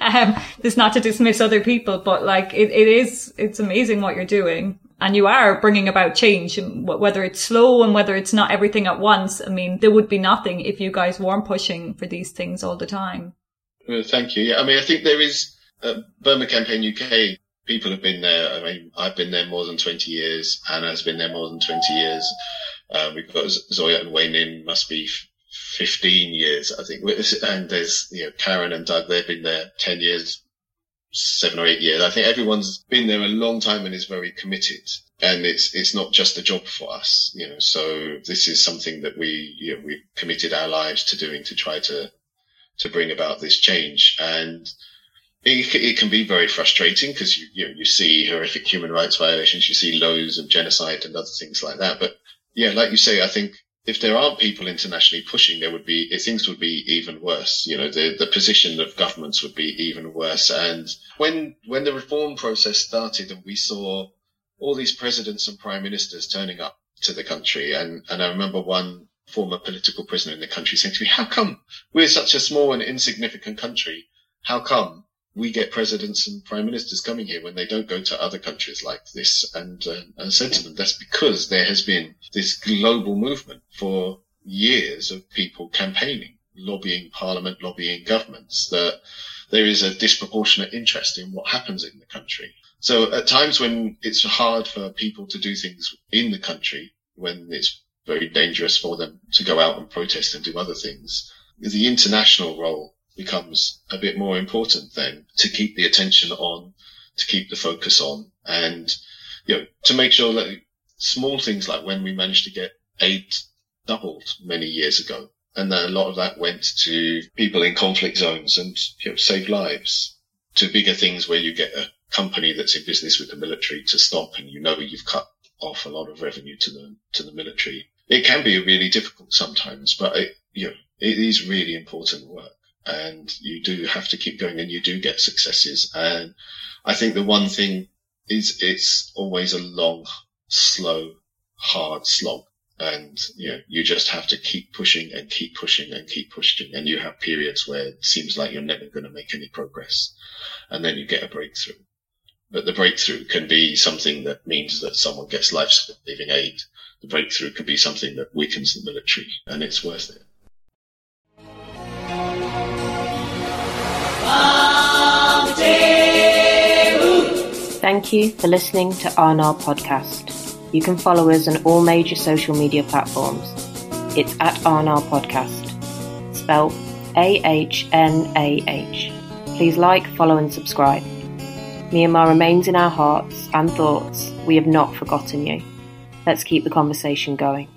um, this not to dismiss other people people, but like it, it is, it's amazing what you're doing. And you are bringing about change, and whether it's slow and whether it's not everything at once. I mean, there would be nothing if you guys weren't pushing for these things all the time. Well, thank you. Yeah, I mean, I think there is uh, Burma Campaign UK. People have been there. I mean, I've been there more than 20 years. Anna's been there more than 20 years. Uh, we've got Zoya and Wayne in must be 15 years, I think. And there's, you know, Karen and Doug, they've been there 10 years seven or eight years. I think everyone's been there a long time and is very committed. And it's it's not just a job for us, you know. So this is something that we you know, we've committed our lives to doing to try to to bring about this change. And it, it can be very frustrating because you you, know, you see horrific human rights violations, you see lows of genocide and other things like that. But yeah, like you say, I think if there aren't people internationally pushing, there would be eh, things would be even worse. You know, the the position of governments would be even worse. And when when the reform process started, and we saw all these presidents and prime ministers turning up to the country, and and I remember one former political prisoner in the country saying to me, "How come we're such a small and insignificant country? How come we get presidents and prime ministers coming here when they don't go to other countries like this. And uh, them, that's because there has been this global movement for years of people campaigning, lobbying parliament, lobbying governments, that there is a disproportionate interest in what happens in the country. So at times when it's hard for people to do things in the country, when it's very dangerous for them to go out and protest and do other things, the international role becomes a bit more important then to keep the attention on, to keep the focus on, and you know to make sure that small things like when we managed to get aid doubled many years ago, And a lot of that went to people in conflict zones and you know, save lives to bigger things where you get a company that's in business with the military to stop and you know you've cut off a lot of revenue to the, to the military. It can be really difficult sometimes, but it, you know, it is really important work and you do have to keep going and you do get successes. And I think the one thing is it's always a long, slow, hard slog. And you know, you just have to keep pushing and keep pushing and keep pushing. And you have periods where it seems like you're never going to make any progress. And then you get a breakthrough. But the breakthrough can be something that means that someone gets life saving aid. The breakthrough could be something that weakens the military and it's worth it. Thank you for listening to Arnal Podcast. You can follow us on all major social media platforms. It's at Arnal Podcast, spelled A H N A H. Please like, follow, and subscribe. Myanmar remains in our hearts and thoughts. We have not forgotten you. Let's keep the conversation going.